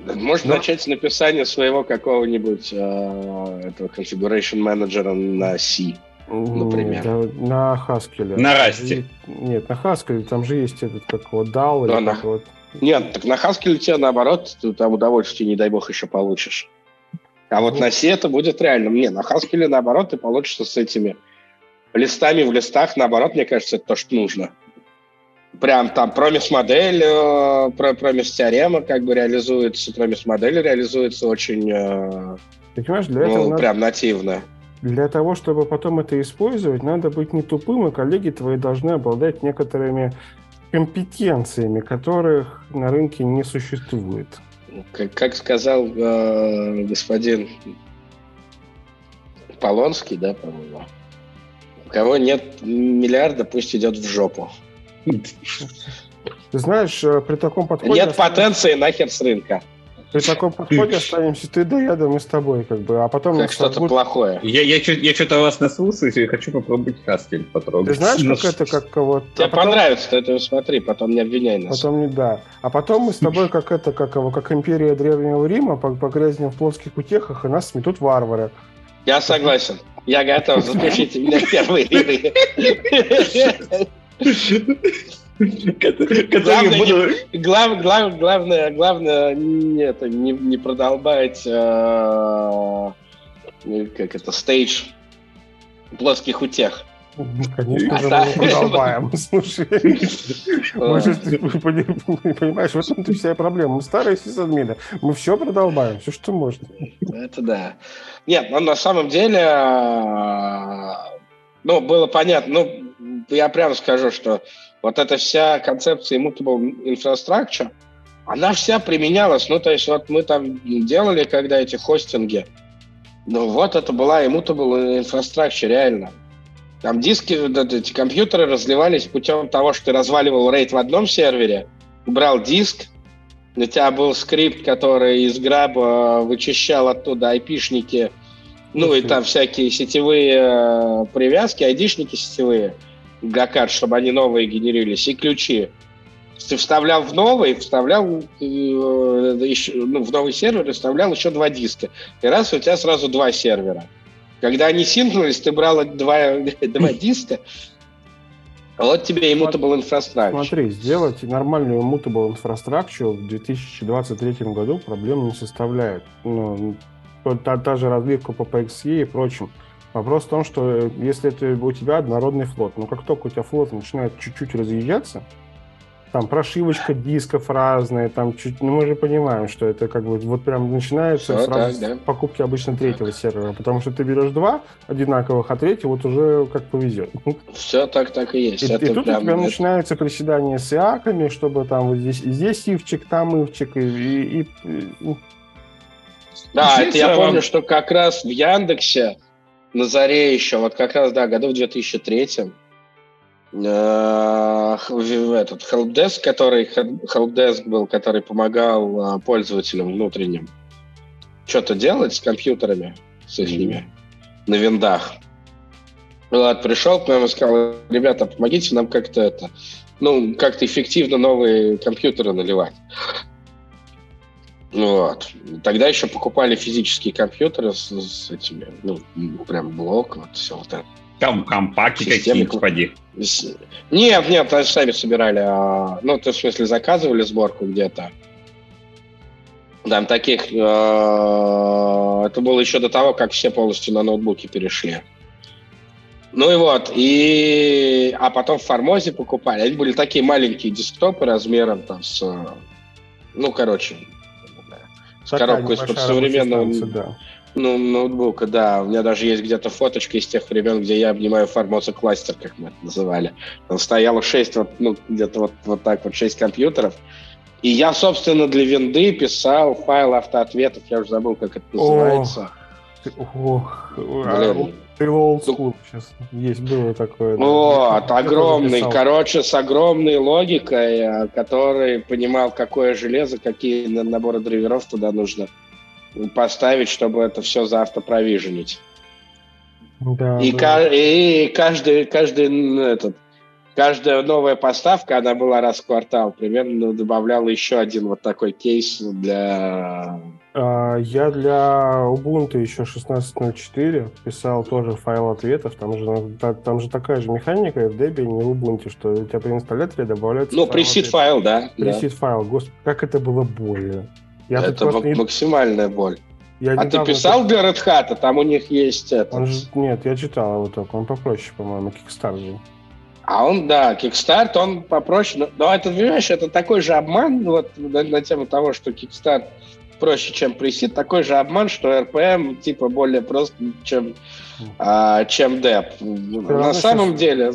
Можно Но... начать с написания своего какого-нибудь э, этого configuration менеджера на C, например. Да, на Haskell. На Расте. Нет, на Haskell там же есть этот как вот DAO. Да, на... вот... Нет, так на Haskell тебе наоборот, ты там удовольствие, не дай бог, еще получишь. А вот ну... на C это будет реально. Не, на Haskell наоборот ты получишься с этими листами в листах, наоборот, мне кажется, это то, что нужно прям там промис-модель, э, промис-теорема как бы реализуется, промис-модель реализуется очень э, понимаешь, для ну, этого прям надо... нативно. Для того, чтобы потом это использовать, надо быть не тупым, и коллеги твои должны обладать некоторыми компетенциями, которых на рынке не существует. Как, как сказал э, господин Полонский, да, по-моему, у кого нет миллиарда, пусть идет в жопу. Ты знаешь, э, при таком подходе... Нет потенции нахер с рынка. При таком подходе останемся ты да я, да мы с тобой, как бы, а потом... Как что-то будет... плохое. Я, я, я что-то вас наслушаюсь и хочу попробовать Хаскель потрогать. Ты знаешь, как это, как вот... Тебе а потом... понравится, ты это смотри, потом не обвиняй нас. Потом не, да. А потом мы с тобой, как это, как его, как империя Древнего Рима, погрязнем в плотских утехах, и нас сметут варвары. Я согласен. Я готов. Запишите меня в первые ряды. Главное, буду... глав, глав, главное, главное не, это, не, не продолбать э, как это, стейдж плоских утех. Конечно же, мы продолбаем. Слушай, мы же, понимаешь, в этом-то вся проблема. Мы старые сисадмины, мы все продолбаем, все, что можно. Это да. Нет, но на самом деле, э, ну, было понятно, ну, я прямо скажу, что вот эта вся концепция immutable infrastructure, она вся применялась. Ну, то есть вот мы там делали, когда эти хостинги, ну, вот это была immutable infrastructure, реально. Там диски, эти компьютеры разливались путем того, что ты разваливал рейд в одном сервере, брал диск, у тебя был скрипт, который из граба вычищал оттуда айпишники, ну и там всякие сетевые э, привязки, айдишники сетевые – гакат, чтобы они новые генерились, и ключи. Ты вставлял в новый, вставлял э, еще, ну, в новый сервер и вставлял еще два диска. И раз у тебя сразу два сервера. Когда они синкнулись, ты брал два, два диска, вот тебе immutable infrastructure. Смотри, сделать нормальную immutable infrastructure в 2023 году проблем не составляет. Ну, та, та же разбивка по PXE и прочим. Вопрос в том, что э, если это у тебя однородный флот, но как только у тебя флот начинает чуть-чуть разъезжаться, там прошивочка дисков разная, там чуть, ну мы же понимаем, что это как бы вот прям начинается Все, сразу так, да. покупки обычно третьего сервера, потому что ты берешь два одинаковых, а третий вот уже как повезет. Все так, так и есть. И, и тут прям... у тебя начинается приседание с иаками, чтобы там вот здесь, здесь ивчик, там ивчик, и, и, и... Да, Здесь это я вам... помню, что как раз в Яндексе на заре еще, вот как раз, да, году в 2003 э, этот helpdesk, который helpdesk был, который помогал э, пользователям внутренним что-то делать с компьютерами, с их mm-hmm. на виндах. Влад пришел к нам и сказал, ребята, помогите нам как-то это, ну, как-то эффективно новые компьютеры наливать. Вот. Тогда еще покупали физические компьютеры с, с этими, ну, прям блок, вот все вот это. Там компаки какие-то, поди. Нет, нет, они сами собирали. А, ну, то, в смысле, заказывали сборку где-то. Там таких... Э, это было еще до того, как все полностью на ноутбуки перешли. Ну и вот, и... А потом в Формозе покупали. Они были такие маленькие десктопы размером там с... Ну, короче, коробку из-под современного да. ну, ноутбука, да. У меня даже есть где-то фоточка из тех времен, где я обнимаю Formosa кластер, как мы это называли. Там стояло 6, вот, ну, где-то вот, вот так вот, 6 компьютеров. И я, собственно, для винды писал файл автоответов, я уже забыл, как это называется. Ох, Блин. Ты old school сейчас есть, было такое. Вот, да. огромный, короче, с огромной логикой, э, который понимал, какое железо, какие наборы драйверов туда нужно поставить, чтобы это все за автопровиженить. Да, и, да. и каждый, каждый этот, каждая новая поставка, она была раз в квартал, примерно добавляла еще один вот такой кейс для... А, я для Ubuntu еще 16.04 писал тоже файл ответов. Там же, там же такая же механика в Debian и в Ubuntu, что у тебя при инсталляторе добавляется... Ну, пресит файл, да. Пресит файл. Господи, как это было больно. Я это максимальная боль. Я а ты писал для Red Hat? Там у них есть это... Он же... Нет, я читал его только. Он попроще, по-моему, Kickstarter. А он, да, Kickstart, он попроще. Но, но это, понимаешь, это такой же обман вот на, на тему того, что Kickstart проще, чем пресид, такой же обман, что RPM типа более просто, чем, а, чем. Да, на самом деле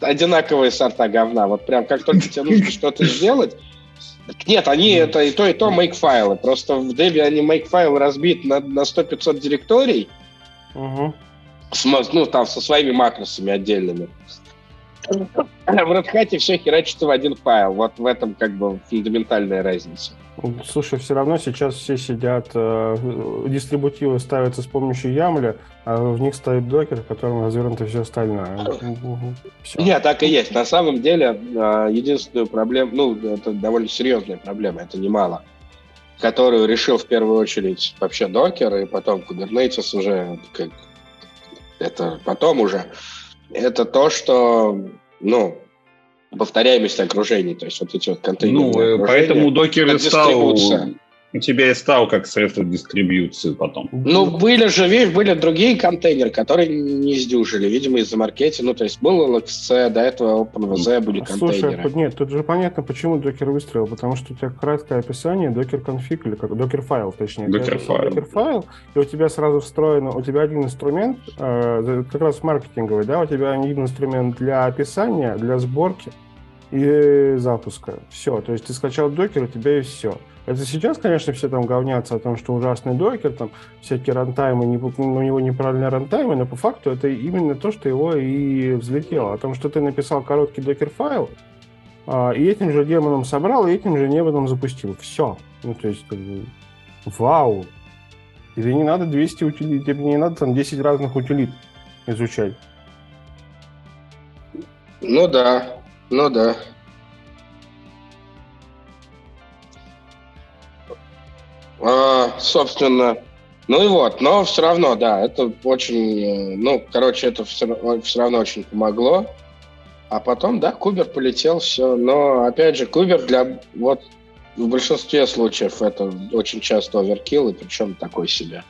одинаковые сорта говна. Вот прям как только тебе нужно что-то сделать, нет, они это и то, и то make-файлы. Просто в Debian они make-файл разбит на, на 100-500 директорий. Угу. С, ну, там со своими макросами отдельными. В Red Hat все херачится в один файл. Вот в этом как бы фундаментальная разница. Слушай, все равно сейчас все сидят, э, дистрибутивы ставятся с помощью Ямля, а в них стоит докер, в котором развернуто все остальное. Все. Нет, так и есть. На самом деле, э, единственную проблему, ну, это довольно серьезная проблема, это немало, которую решил в первую очередь вообще докер, и потом Kubernetes уже, как, это потом уже, это то, что, ну, повторяемость окружений, то есть вот эти вот контейнерные Ну, поэтому докер стал у тебя и стал как средство дистрибьюции потом. Ну, были же, видишь, были другие контейнеры, которые не сдюжили, видимо, из-за маркетинга. Ну, то есть был LXC, до этого OpenVZ были контейнеры. Слушай, нет, тут же понятно, почему докер выстрелил, потому что у тебя краткое описание, докер конфиг, или как докер файл, точнее. Докер файл. Докер файл, и у тебя сразу встроено, у тебя один инструмент, э, как раз маркетинговый, да, у тебя один инструмент для описания, для сборки, и запуска. Все. То есть ты скачал докер, у тебя и все. Это сейчас, конечно, все там говнятся о том, что ужасный докер, там всякие рантаймы, не, ну, у него неправильные рантаймы, но по факту это именно то, что его и взлетело. О том, что ты написал короткий докер-файл, а, и этим же демоном собрал, и этим же демоном запустил. Все. Ну, то есть, как бы, вау. Тебе не надо 200 утилит, тебе не надо там 10 разных утилит изучать. Ну да, ну да. А, собственно, ну и вот, но все равно, да, это очень, э, ну, короче, это все, все равно очень помогло. А потом, да, Кубер полетел, все. Но, опять же, Кубер для, вот, в большинстве случаев это очень часто оверкил, и причем такой себе.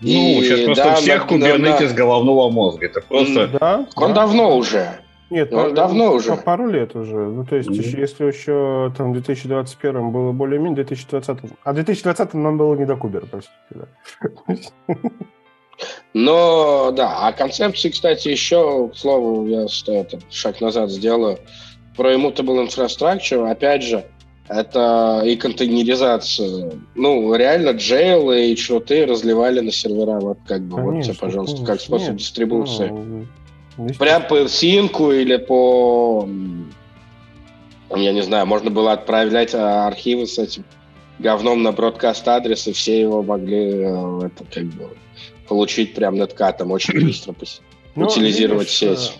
Ну, и, сейчас просто да, у всех на, Kubernetes на, головного мозга. Это просто... Да, Он да. давно уже. Нет, ну, давно уже. Пару лет уже. Ну, то есть, mm-hmm. если еще там в 2021 было более-менее, 2020... А в 2020 нам было не до Кубера, простите. Да. Но, да, а концепции, кстати, еще, к слову, я это, шаг назад сделаю, про Immutable Infrastructure, опять же, это и контейнеризация. Ну, реально, джейл и шруты разливали на сервера, вот как бы, конечно, вот тебе, пожалуйста, конечно, как способ нет, дистрибуции. Ну, Прям по синку или по... Я не знаю, можно было отправлять а, архивы с этим говном на бродкаст адрес, и все его могли э, это, как бы, получить прям неткатом, очень быстро ну, утилизировать видишь, сеть.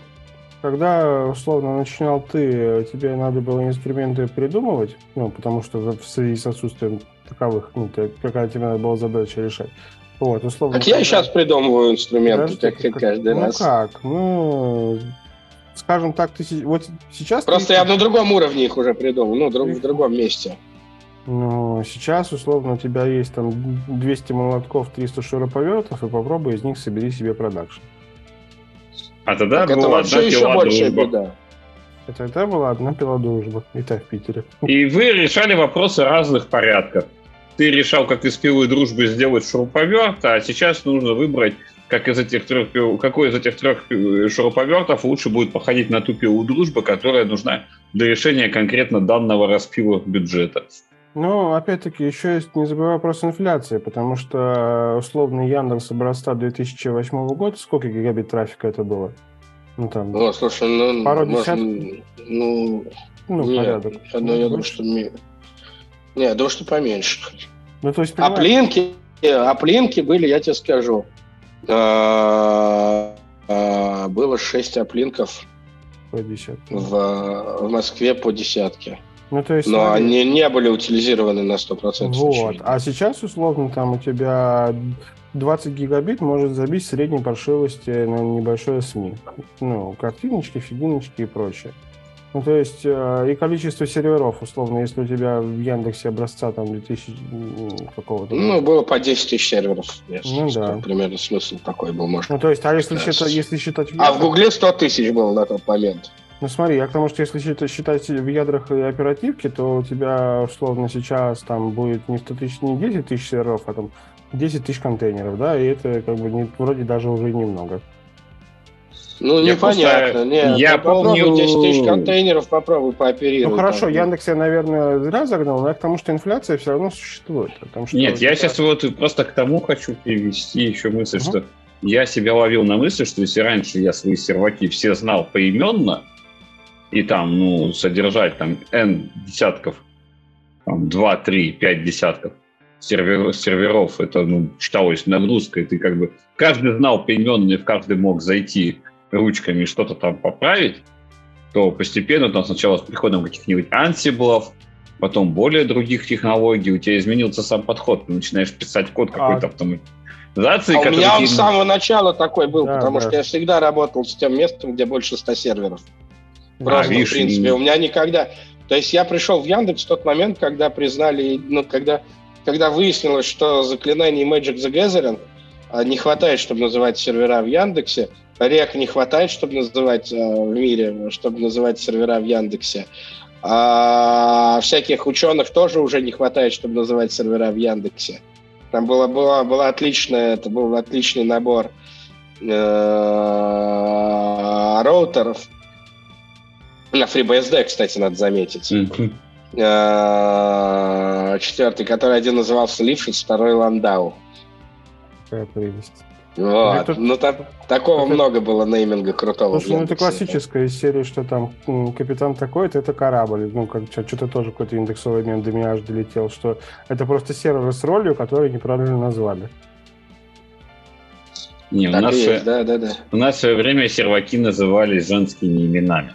Когда, условно, начинал ты, тебе надо было инструменты придумывать, ну, потому что в связи с отсутствием таковых, ну, какая тебе надо была задача решать. Вот, условно. Так я и сейчас придумываю инструменты, как, как каждый ну раз. Ну как, ну, скажем так, ты вот сейчас... Просто ты... я на другом уровне их уже придумал, ну, друг, в другом месте. Ну, сейчас, условно, у тебя есть там 200 молотков, 300 шуруповертов, и попробуй из них собери себе продакшн. А тогда так была одна еще больше беда. И тогда была одна пила дружбы, и так в Питере. И вы решали вопросы разных порядков ты решал, как из пилы дружбы сделать шуруповерт, а сейчас нужно выбрать, как из этих трех, какой из этих трех шуруповертов лучше будет походить на ту пилу дружбы, которая нужна для решения конкретно данного распила бюджета. Ну, опять-таки, еще есть, не забывай вопрос инфляции, потому что условный Яндекс образца 2008 года, сколько гигабит трафика это было? Ну, там, О, слушай, ну, пару десятков? Ну, ну, нет, порядок. Я, ну, я думаю, что... Не, думаю, что поменьше. Ну, то есть, а плинки, а плинки были, я тебе скажу, а, было 6 оплинков по десятке? В, в Москве по десятке. Ну, то есть, Но смотри, они не были утилизированы на 100% Вот. случаев. А сейчас, условно, там у тебя 20 гигабит может забить средней паршивости на небольшое СМИ. Ну, картиночки, фигиночки и прочее. Ну, то есть, э, и количество серверов, условно, если у тебя в Яндексе образца там 2000 м, какого-то... Ну, было по 10 тысяч серверов. если Ну да. Примерно смысл такой был, может. Ну, то есть, а если, Да. считать, если считать... А в Гугле 100 тысяч было на тот момент. Ну смотри, я к тому, что если считать, считать в ядрах и оперативке, то у тебя условно сейчас там будет не 100 тысяч, не 10 тысяч серверов, а там 10 тысяч контейнеров, да, и это как бы не, вроде даже уже немного. Ну, Я непонятно. просто- Нет, я ну, помню- 10 тысяч контейнеров, попробуй пооперировать. Ну хорошо, там. Яндекс я, наверное, зря загнал, но я к тому, что инфляция все равно существует. Потому что Нет, я сейчас вот просто к тому хочу привести еще мысль, Мгм. что я себя ловил на мысли, что если раньше я свои серваки все знал поименно, и там, ну, содержать там N десятков, там, 2, 3, 5 десятков сервер, серверов, это, ну, считалось нагрузкой, ты как бы, каждый знал поименно, и в каждый мог зайти ручками и что-то там поправить, то постепенно там сначала с приходом каких-нибудь ансиблов, потом более других технологий, у тебя изменился сам подход, ты начинаешь писать код какой-то автоматизации, А у меня он с самого начала такой был, Да, потому да. что я всегда работал с тем местом, где больше 100 серверов. Просто, видишь, в принципе, и- у меня никогда... То есть я пришел в Яндекс в тот момент, когда признали, ну, когда, когда выяснилось, что заклинание Magic the Gathering а, не хватает, чтобы называть сервера в Яндексе, рек не хватает, чтобы называть а, в мире, чтобы называть сервера в Яндексе. А всяких ученых тоже уже не хватает, чтобы называть сервера в Яндексе. Там была, была, была отличная, это был отличный набор э, роутеров. На FreeBSD, кстати, надо заметить. Э, Четвертый, который один назывался Лившиц, второй Ландау. Какая прелесть. Вот. Это- ну, та- такого это- много было нейминга крутого. в Слушай, ну это классическая из серии, что там капитан такой-то, это корабль. Ну, как что-то тоже какой-то индексовый мем до меня аж долетел, что это просто сервер с ролью, который неправильно назвали. Не, у Так нас, и э, есть, да, да, да. у нас в свое время серваки назывались женскими именами.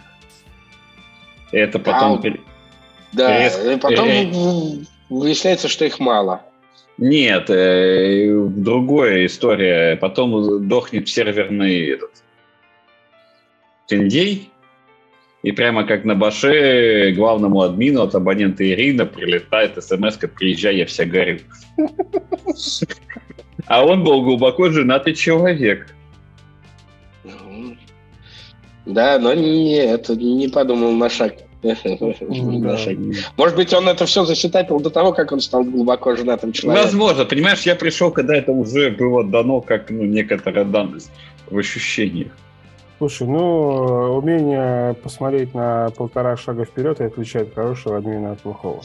Это потом... А, пере- Да, Резко- и потом м, выясняется, что их мало. Нет, э, другая история. Потом дохнет серверный этот тендей, и прямо как на баше главному админу от абонента Ирина прилетает смс «Приезжай, я вся горю». А он был глубоко женатый человек. Да, но не, это не подумал на шаг. Да. Может быть, он это все засчитапил до того, как он стал глубоко женатым человеком. Возможно, понимаешь, я пришел, когда это уже было дано как ну, некоторая данность в ощущениях. Слушай, ну, умение посмотреть на полтора шага вперед и отличает хорошего админа от плохого.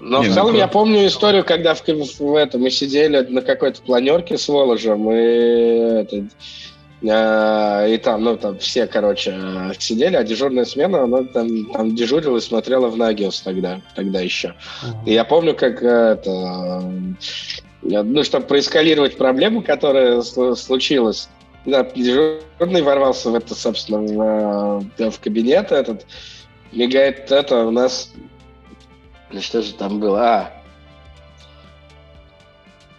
Но Не, в ну, целом круто. я помню историю, когда в, в этом мы сидели на какой-то планерке с Воложем, и, это, и там, ну, там все, короче, сидели, а дежурная смена, она там, там дежурила и смотрела в Нагиос тогда, тогда еще. И я помню, как э, это, э, ну, чтобы проэскалировать проблему, которая слу- случилась, да, дежурный ворвался в это, собственно, в, э, в кабинет этот, говорит, это у нас, ну, что же там было, а,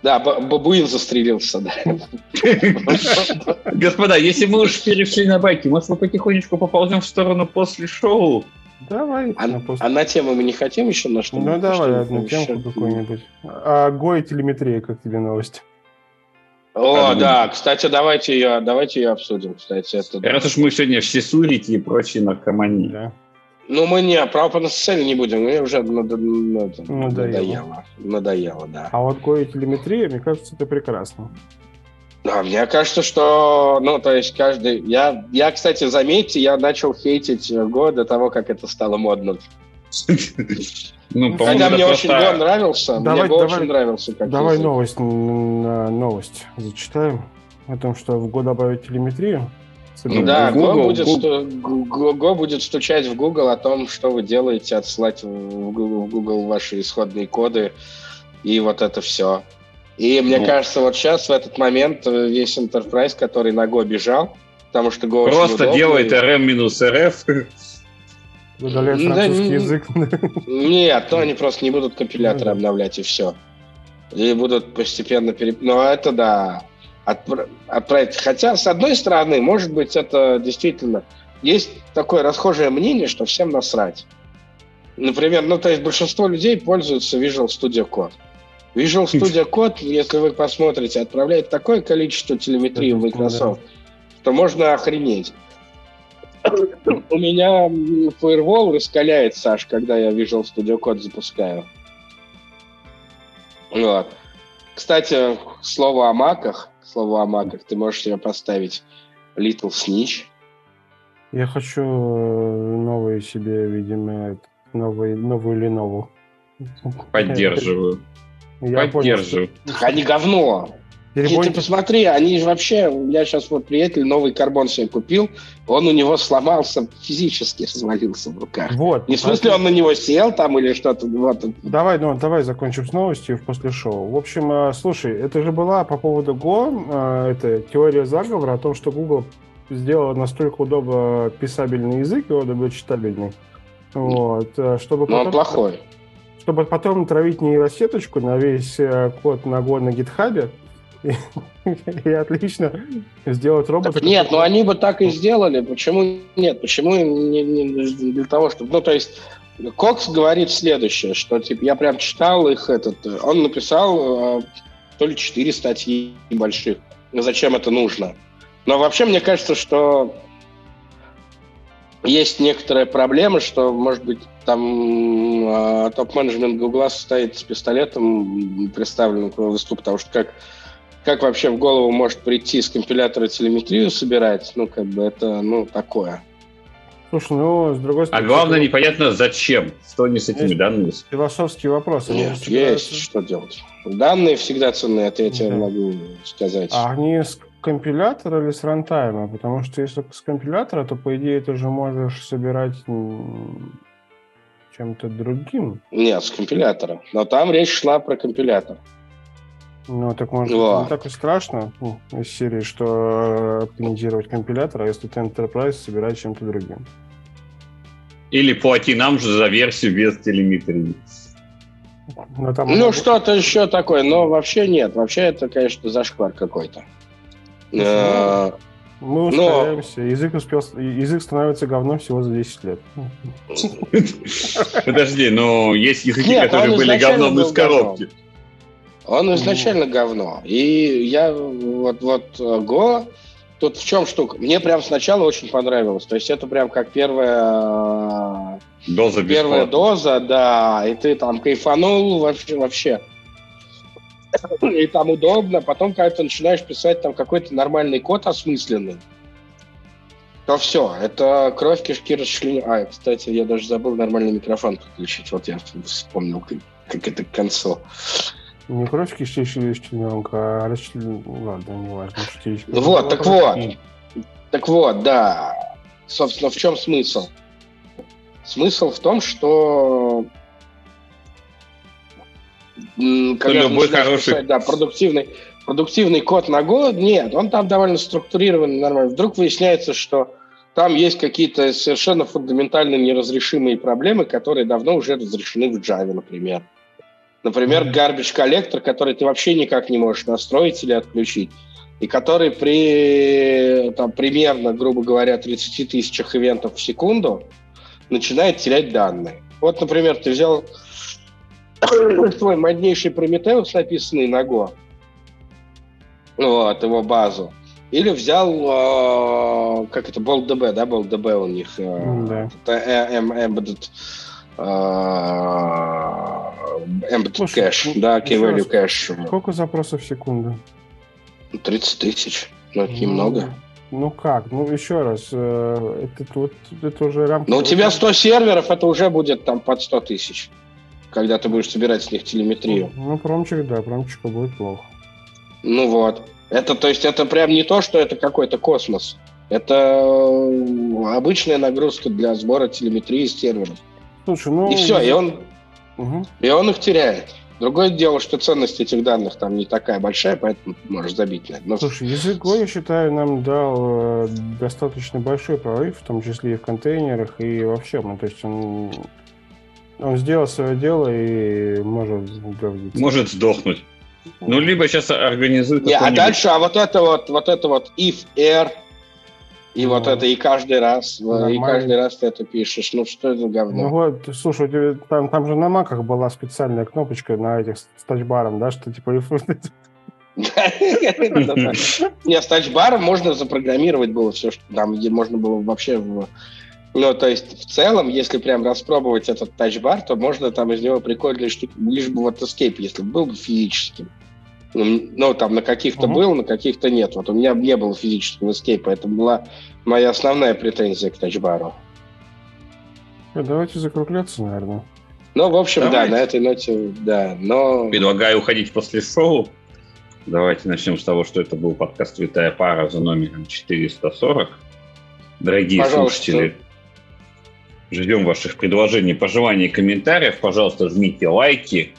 да, ба- бабуин застрелился, да. Господа, если мы уж перешли на байки, может, мы потихонечку поползем в сторону после шоу? Давай. А, на а на тему мы не хотим еще на что Ну давай одну темку какую-нибудь. А Го и телеметрия, как тебе новость? О, А, да, кстати, давайте ее, давайте ее обсудим, кстати. Это, Раз уж мы сегодня все сурики и прочие наркомании. Да. Ну, мы не, право по СССР не будем, мне уже над- ну, это, Надоело. надоело. Надоело, да. А вот и телеметрия, мне кажется, это прекрасно. Да, мне кажется, что, ну, то есть каждый... Я, я, кстати, заметьте, я начал хейтить Го до того, как это стало модным. Ну, Хотя мне очень Го нравился, мне Го очень нравился. Как Давай новость, новость зачитаем о том, что в Го добавить телеметрию. Ну, Да, Го Google, будет, Google. сту- Го- Го будет стучать в Google о том, что вы делаете, отсылать в Google, в Google ваши исходные коды и вот это все. И мне Ну. кажется, вот сейчас, в этот момент, э, весь Enterprise, который на Go бежал, потому что Go Просто делает rm-rf. Удаляет французский язык. Нет, то они просто не будут компиляторы обновлять, и все. И будут постепенно переп... Но это да, отправить. Хотя, с одной стороны, может быть, это действительно... Есть такое расхожее мнение, что всем насрать. Например, ну, то есть большинство людей пользуются Visual Studio Code. Visual Studio Code, если вы посмотрите, отправляет такое количество телеметрии в Microsoft, что можно охренеть. У меня Firewall раскаляется, Саш, когда я Visual Studio Code запускаю. Вот. Кстати, слово о маках, слово о маках, ты можешь себе поставить Little Snitch. Я хочу э, новые себе, видимо, новый, новую Lenovo. Поддерживаю. Я Поддерживаю. Понял, что... Они говно. Перебой... Ты посмотри, они же вообще... У меня сейчас вот приятель новый карбон себе купил, он у него сломался, физически развалился в руках. Вот. Не в смысле он на него сел там или что-то. Вот. Давай, ну, давай закончим с новостью после шоу. В общем, э, слушай, это же была по поводу Go, э, это теория заговора о том, что Google сделала настолько удобно писабельный язык, и он был читабельный. Вот, э, чтобы Но потом... он плохой. Чтобы потом травить нейросеточку на весь код на Go на гитхабе, и, отлично сделать робота. Так нет, ну они бы так и сделали. Почему нет? Почему не, не для того, чтобы... Ну, то есть Кокс говорит следующее, что типа я прям читал их этот... Он написал э, то ли четыре статьи больших. Зачем это нужно? Но вообще мне кажется, что есть некоторая проблема, что, может быть, там э, топ-менеджмент Гугла стоит с пистолетом представлен к выступу, потому что как как вообще в голову может прийти с компилятора телеметрию собирать, ну, как бы это, ну, такое. Слушай, ну, с другой стороны... А главное, непонятно, зачем, что они с этими данными. Философские вопросы. Нет, есть, что делать. Данные всегда ценные, это я тебе да. могу сказать. А они с компилятора или с рантайма? Потому что если с компилятора, то, по идее, ты же можешь собирать чем-то другим. Нет, с компилятора. Но там речь шла про компилятор. Ну, так может не так и страшно ну, из серии, что оптимизировать компилятор, а если ты Enterprise собирать чем-то другим. Или плати нам же за версию без телеметрии. Но там ну, что-то еще такое, но вообще нет. Вообще это, конечно, зашквар какой-то. Э, мы ускоряемся. Но... Язык, успел... Язык становится говном всего за 10 лет. Подожди, но есть языки, которые были говном из коробки. Он изначально mm. говно. И я вот, вот Go, тут в чем штука? Мне прям сначала очень понравилось. То есть это прям как первая доза, первая доза, да, и ты там кайфанул вообще, вообще. И там удобно. Потом, когда ты начинаешь писать там какой-то нормальный код осмысленный, то все, это кровь, кишки, расчленение. А, кстати, я даже забыл нормальный микрофон подключить. Вот я вспомнил, как, как это к концу. Не кровь кишечная члененка, а расчлен... Ладно, не важно. Ну вот, так вот. Так вот, да. Собственно, в чем смысл? Смысл в том, что когда любой хороший... Писать, да, продуктивный, продуктивный код на год, нет, он там довольно структурированный, нормально. Вдруг выясняется, что там есть какие-то совершенно фундаментально неразрешимые проблемы, которые давно уже разрешены в Java, например. Например, garbage коллектор, который ты вообще никак не можешь настроить или отключить, и который при там, примерно, грубо говоря, 30 тысячах ивентов в секунду начинает терять данные. Вот, например, ты взял твой моднейший Prometheus, написанный на Go, вот, его базу, или взял, э, как это, BoltDB, да, BoltDB у них, э, да. это embedded Embedded кэш, да, key value кэш. Сколько запросов в секунду? 30 тысяч, но это ну, немного. Ну как? Ну еще раз, э, это, вот, это уже рамка... Ну у тебя 100 серверов, это уже будет там под 100 тысяч, когда ты будешь собирать с них телеметрию. Ну, промчик, да, промчика будет плохо. Ну вот. Это, то есть, это прям не то, что это какой-то космос. Это э, обычная нагрузка для сбора телеметрии с серверов. Слушай, ну... И все, и он, угу. и он их теряет. Другое дело, что ценность этих данных там не такая большая, поэтому можешь забить на это. Но... Слушай, язык Go, я считаю, нам дал э, достаточно большой прорыв, в том числе и в контейнерах, и во всем. Ну, то есть он, он сделал свое дело и может говорить. Может сдохнуть. Ну, либо сейчас организует... Не, а дальше, а вот это вот, вот это вот if, air, и ну, вот это и каждый раз, нормально. и каждый раз ты это пишешь. Ну что это говно? Ну вот, слушай, там, там же на маках была специальная кнопочка на этих с тачбаром, да, что типа... Не, с тачбаром можно запрограммировать было все, что там можно было вообще... Ну, то есть, в целом, если прям распробовать этот тачбар, то можно там из него прикольные штуки, лишь бы вот escape, если был бы физическим. Ну, ну, там на каких-то uh-huh. был, на каких-то нет. Вот у меня не было физического эскейпа. Это была моя основная претензия к тачбару. Э, давайте закругляться, наверное. Ну, в общем, Давайте. да, на этой ноте, да, но... Предлагаю уходить после шоу. Давайте начнем с того, что это был подкаст «Святая пара» за номером 440. Дорогие Пожалуйста. слушатели, ждем ваших предложений, пожеланий, комментариев. Пожалуйста, жмите лайки,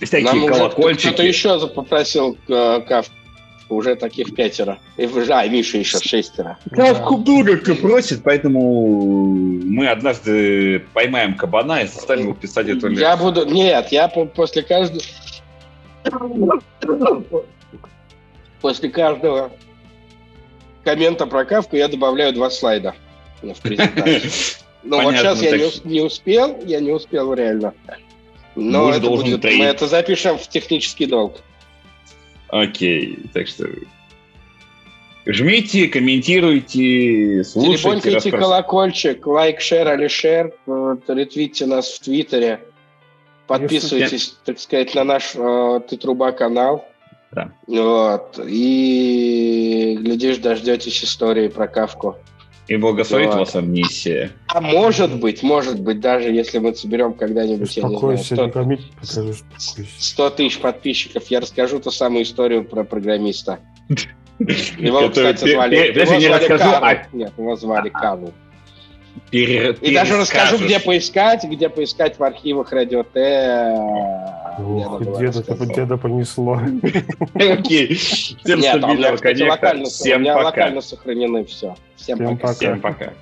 Всякие Нам колокольчики. Кто-то еще попросил э, кавку. Уже таких пятеро. И, а, Миша еще шестеро. Кавку много кто просит, поэтому мы однажды поймаем кабана и заставим его писать эту лекцию. Я буду... Нет, я после каждого... После каждого коммента про кавку я добавляю два слайда в презентацию. Ну вот сейчас я не успел, я не успел реально. Но Муж это должен будет, мы это запишем в технический долг. Окей, так что жмите, комментируйте, слушайте. Телефонкайте колокольчик, лайк, шер, алишер, ретвитьте нас в Твиттере, подписывайтесь, так сказать, на наш э, Ты Труба канал. Да. Вот. И, глядишь, дождетесь истории про Кавку. И благословит вот. вас амнисия. А может быть, может быть, даже если мы соберем когда-нибудь, я не знаю, 100, 100 тысяч подписчиков, я расскажу ту самую историю про программиста. Его, кстати, звали... Карл. Нет, его звали Карл. Пере, и даже расскажу, где поискать, где поискать в архивах Радио Т. Ох, деда, деда понесло. Окей. Всем локально, Всем у меня пока. локально сохранены все. Всем пока. Всем пока.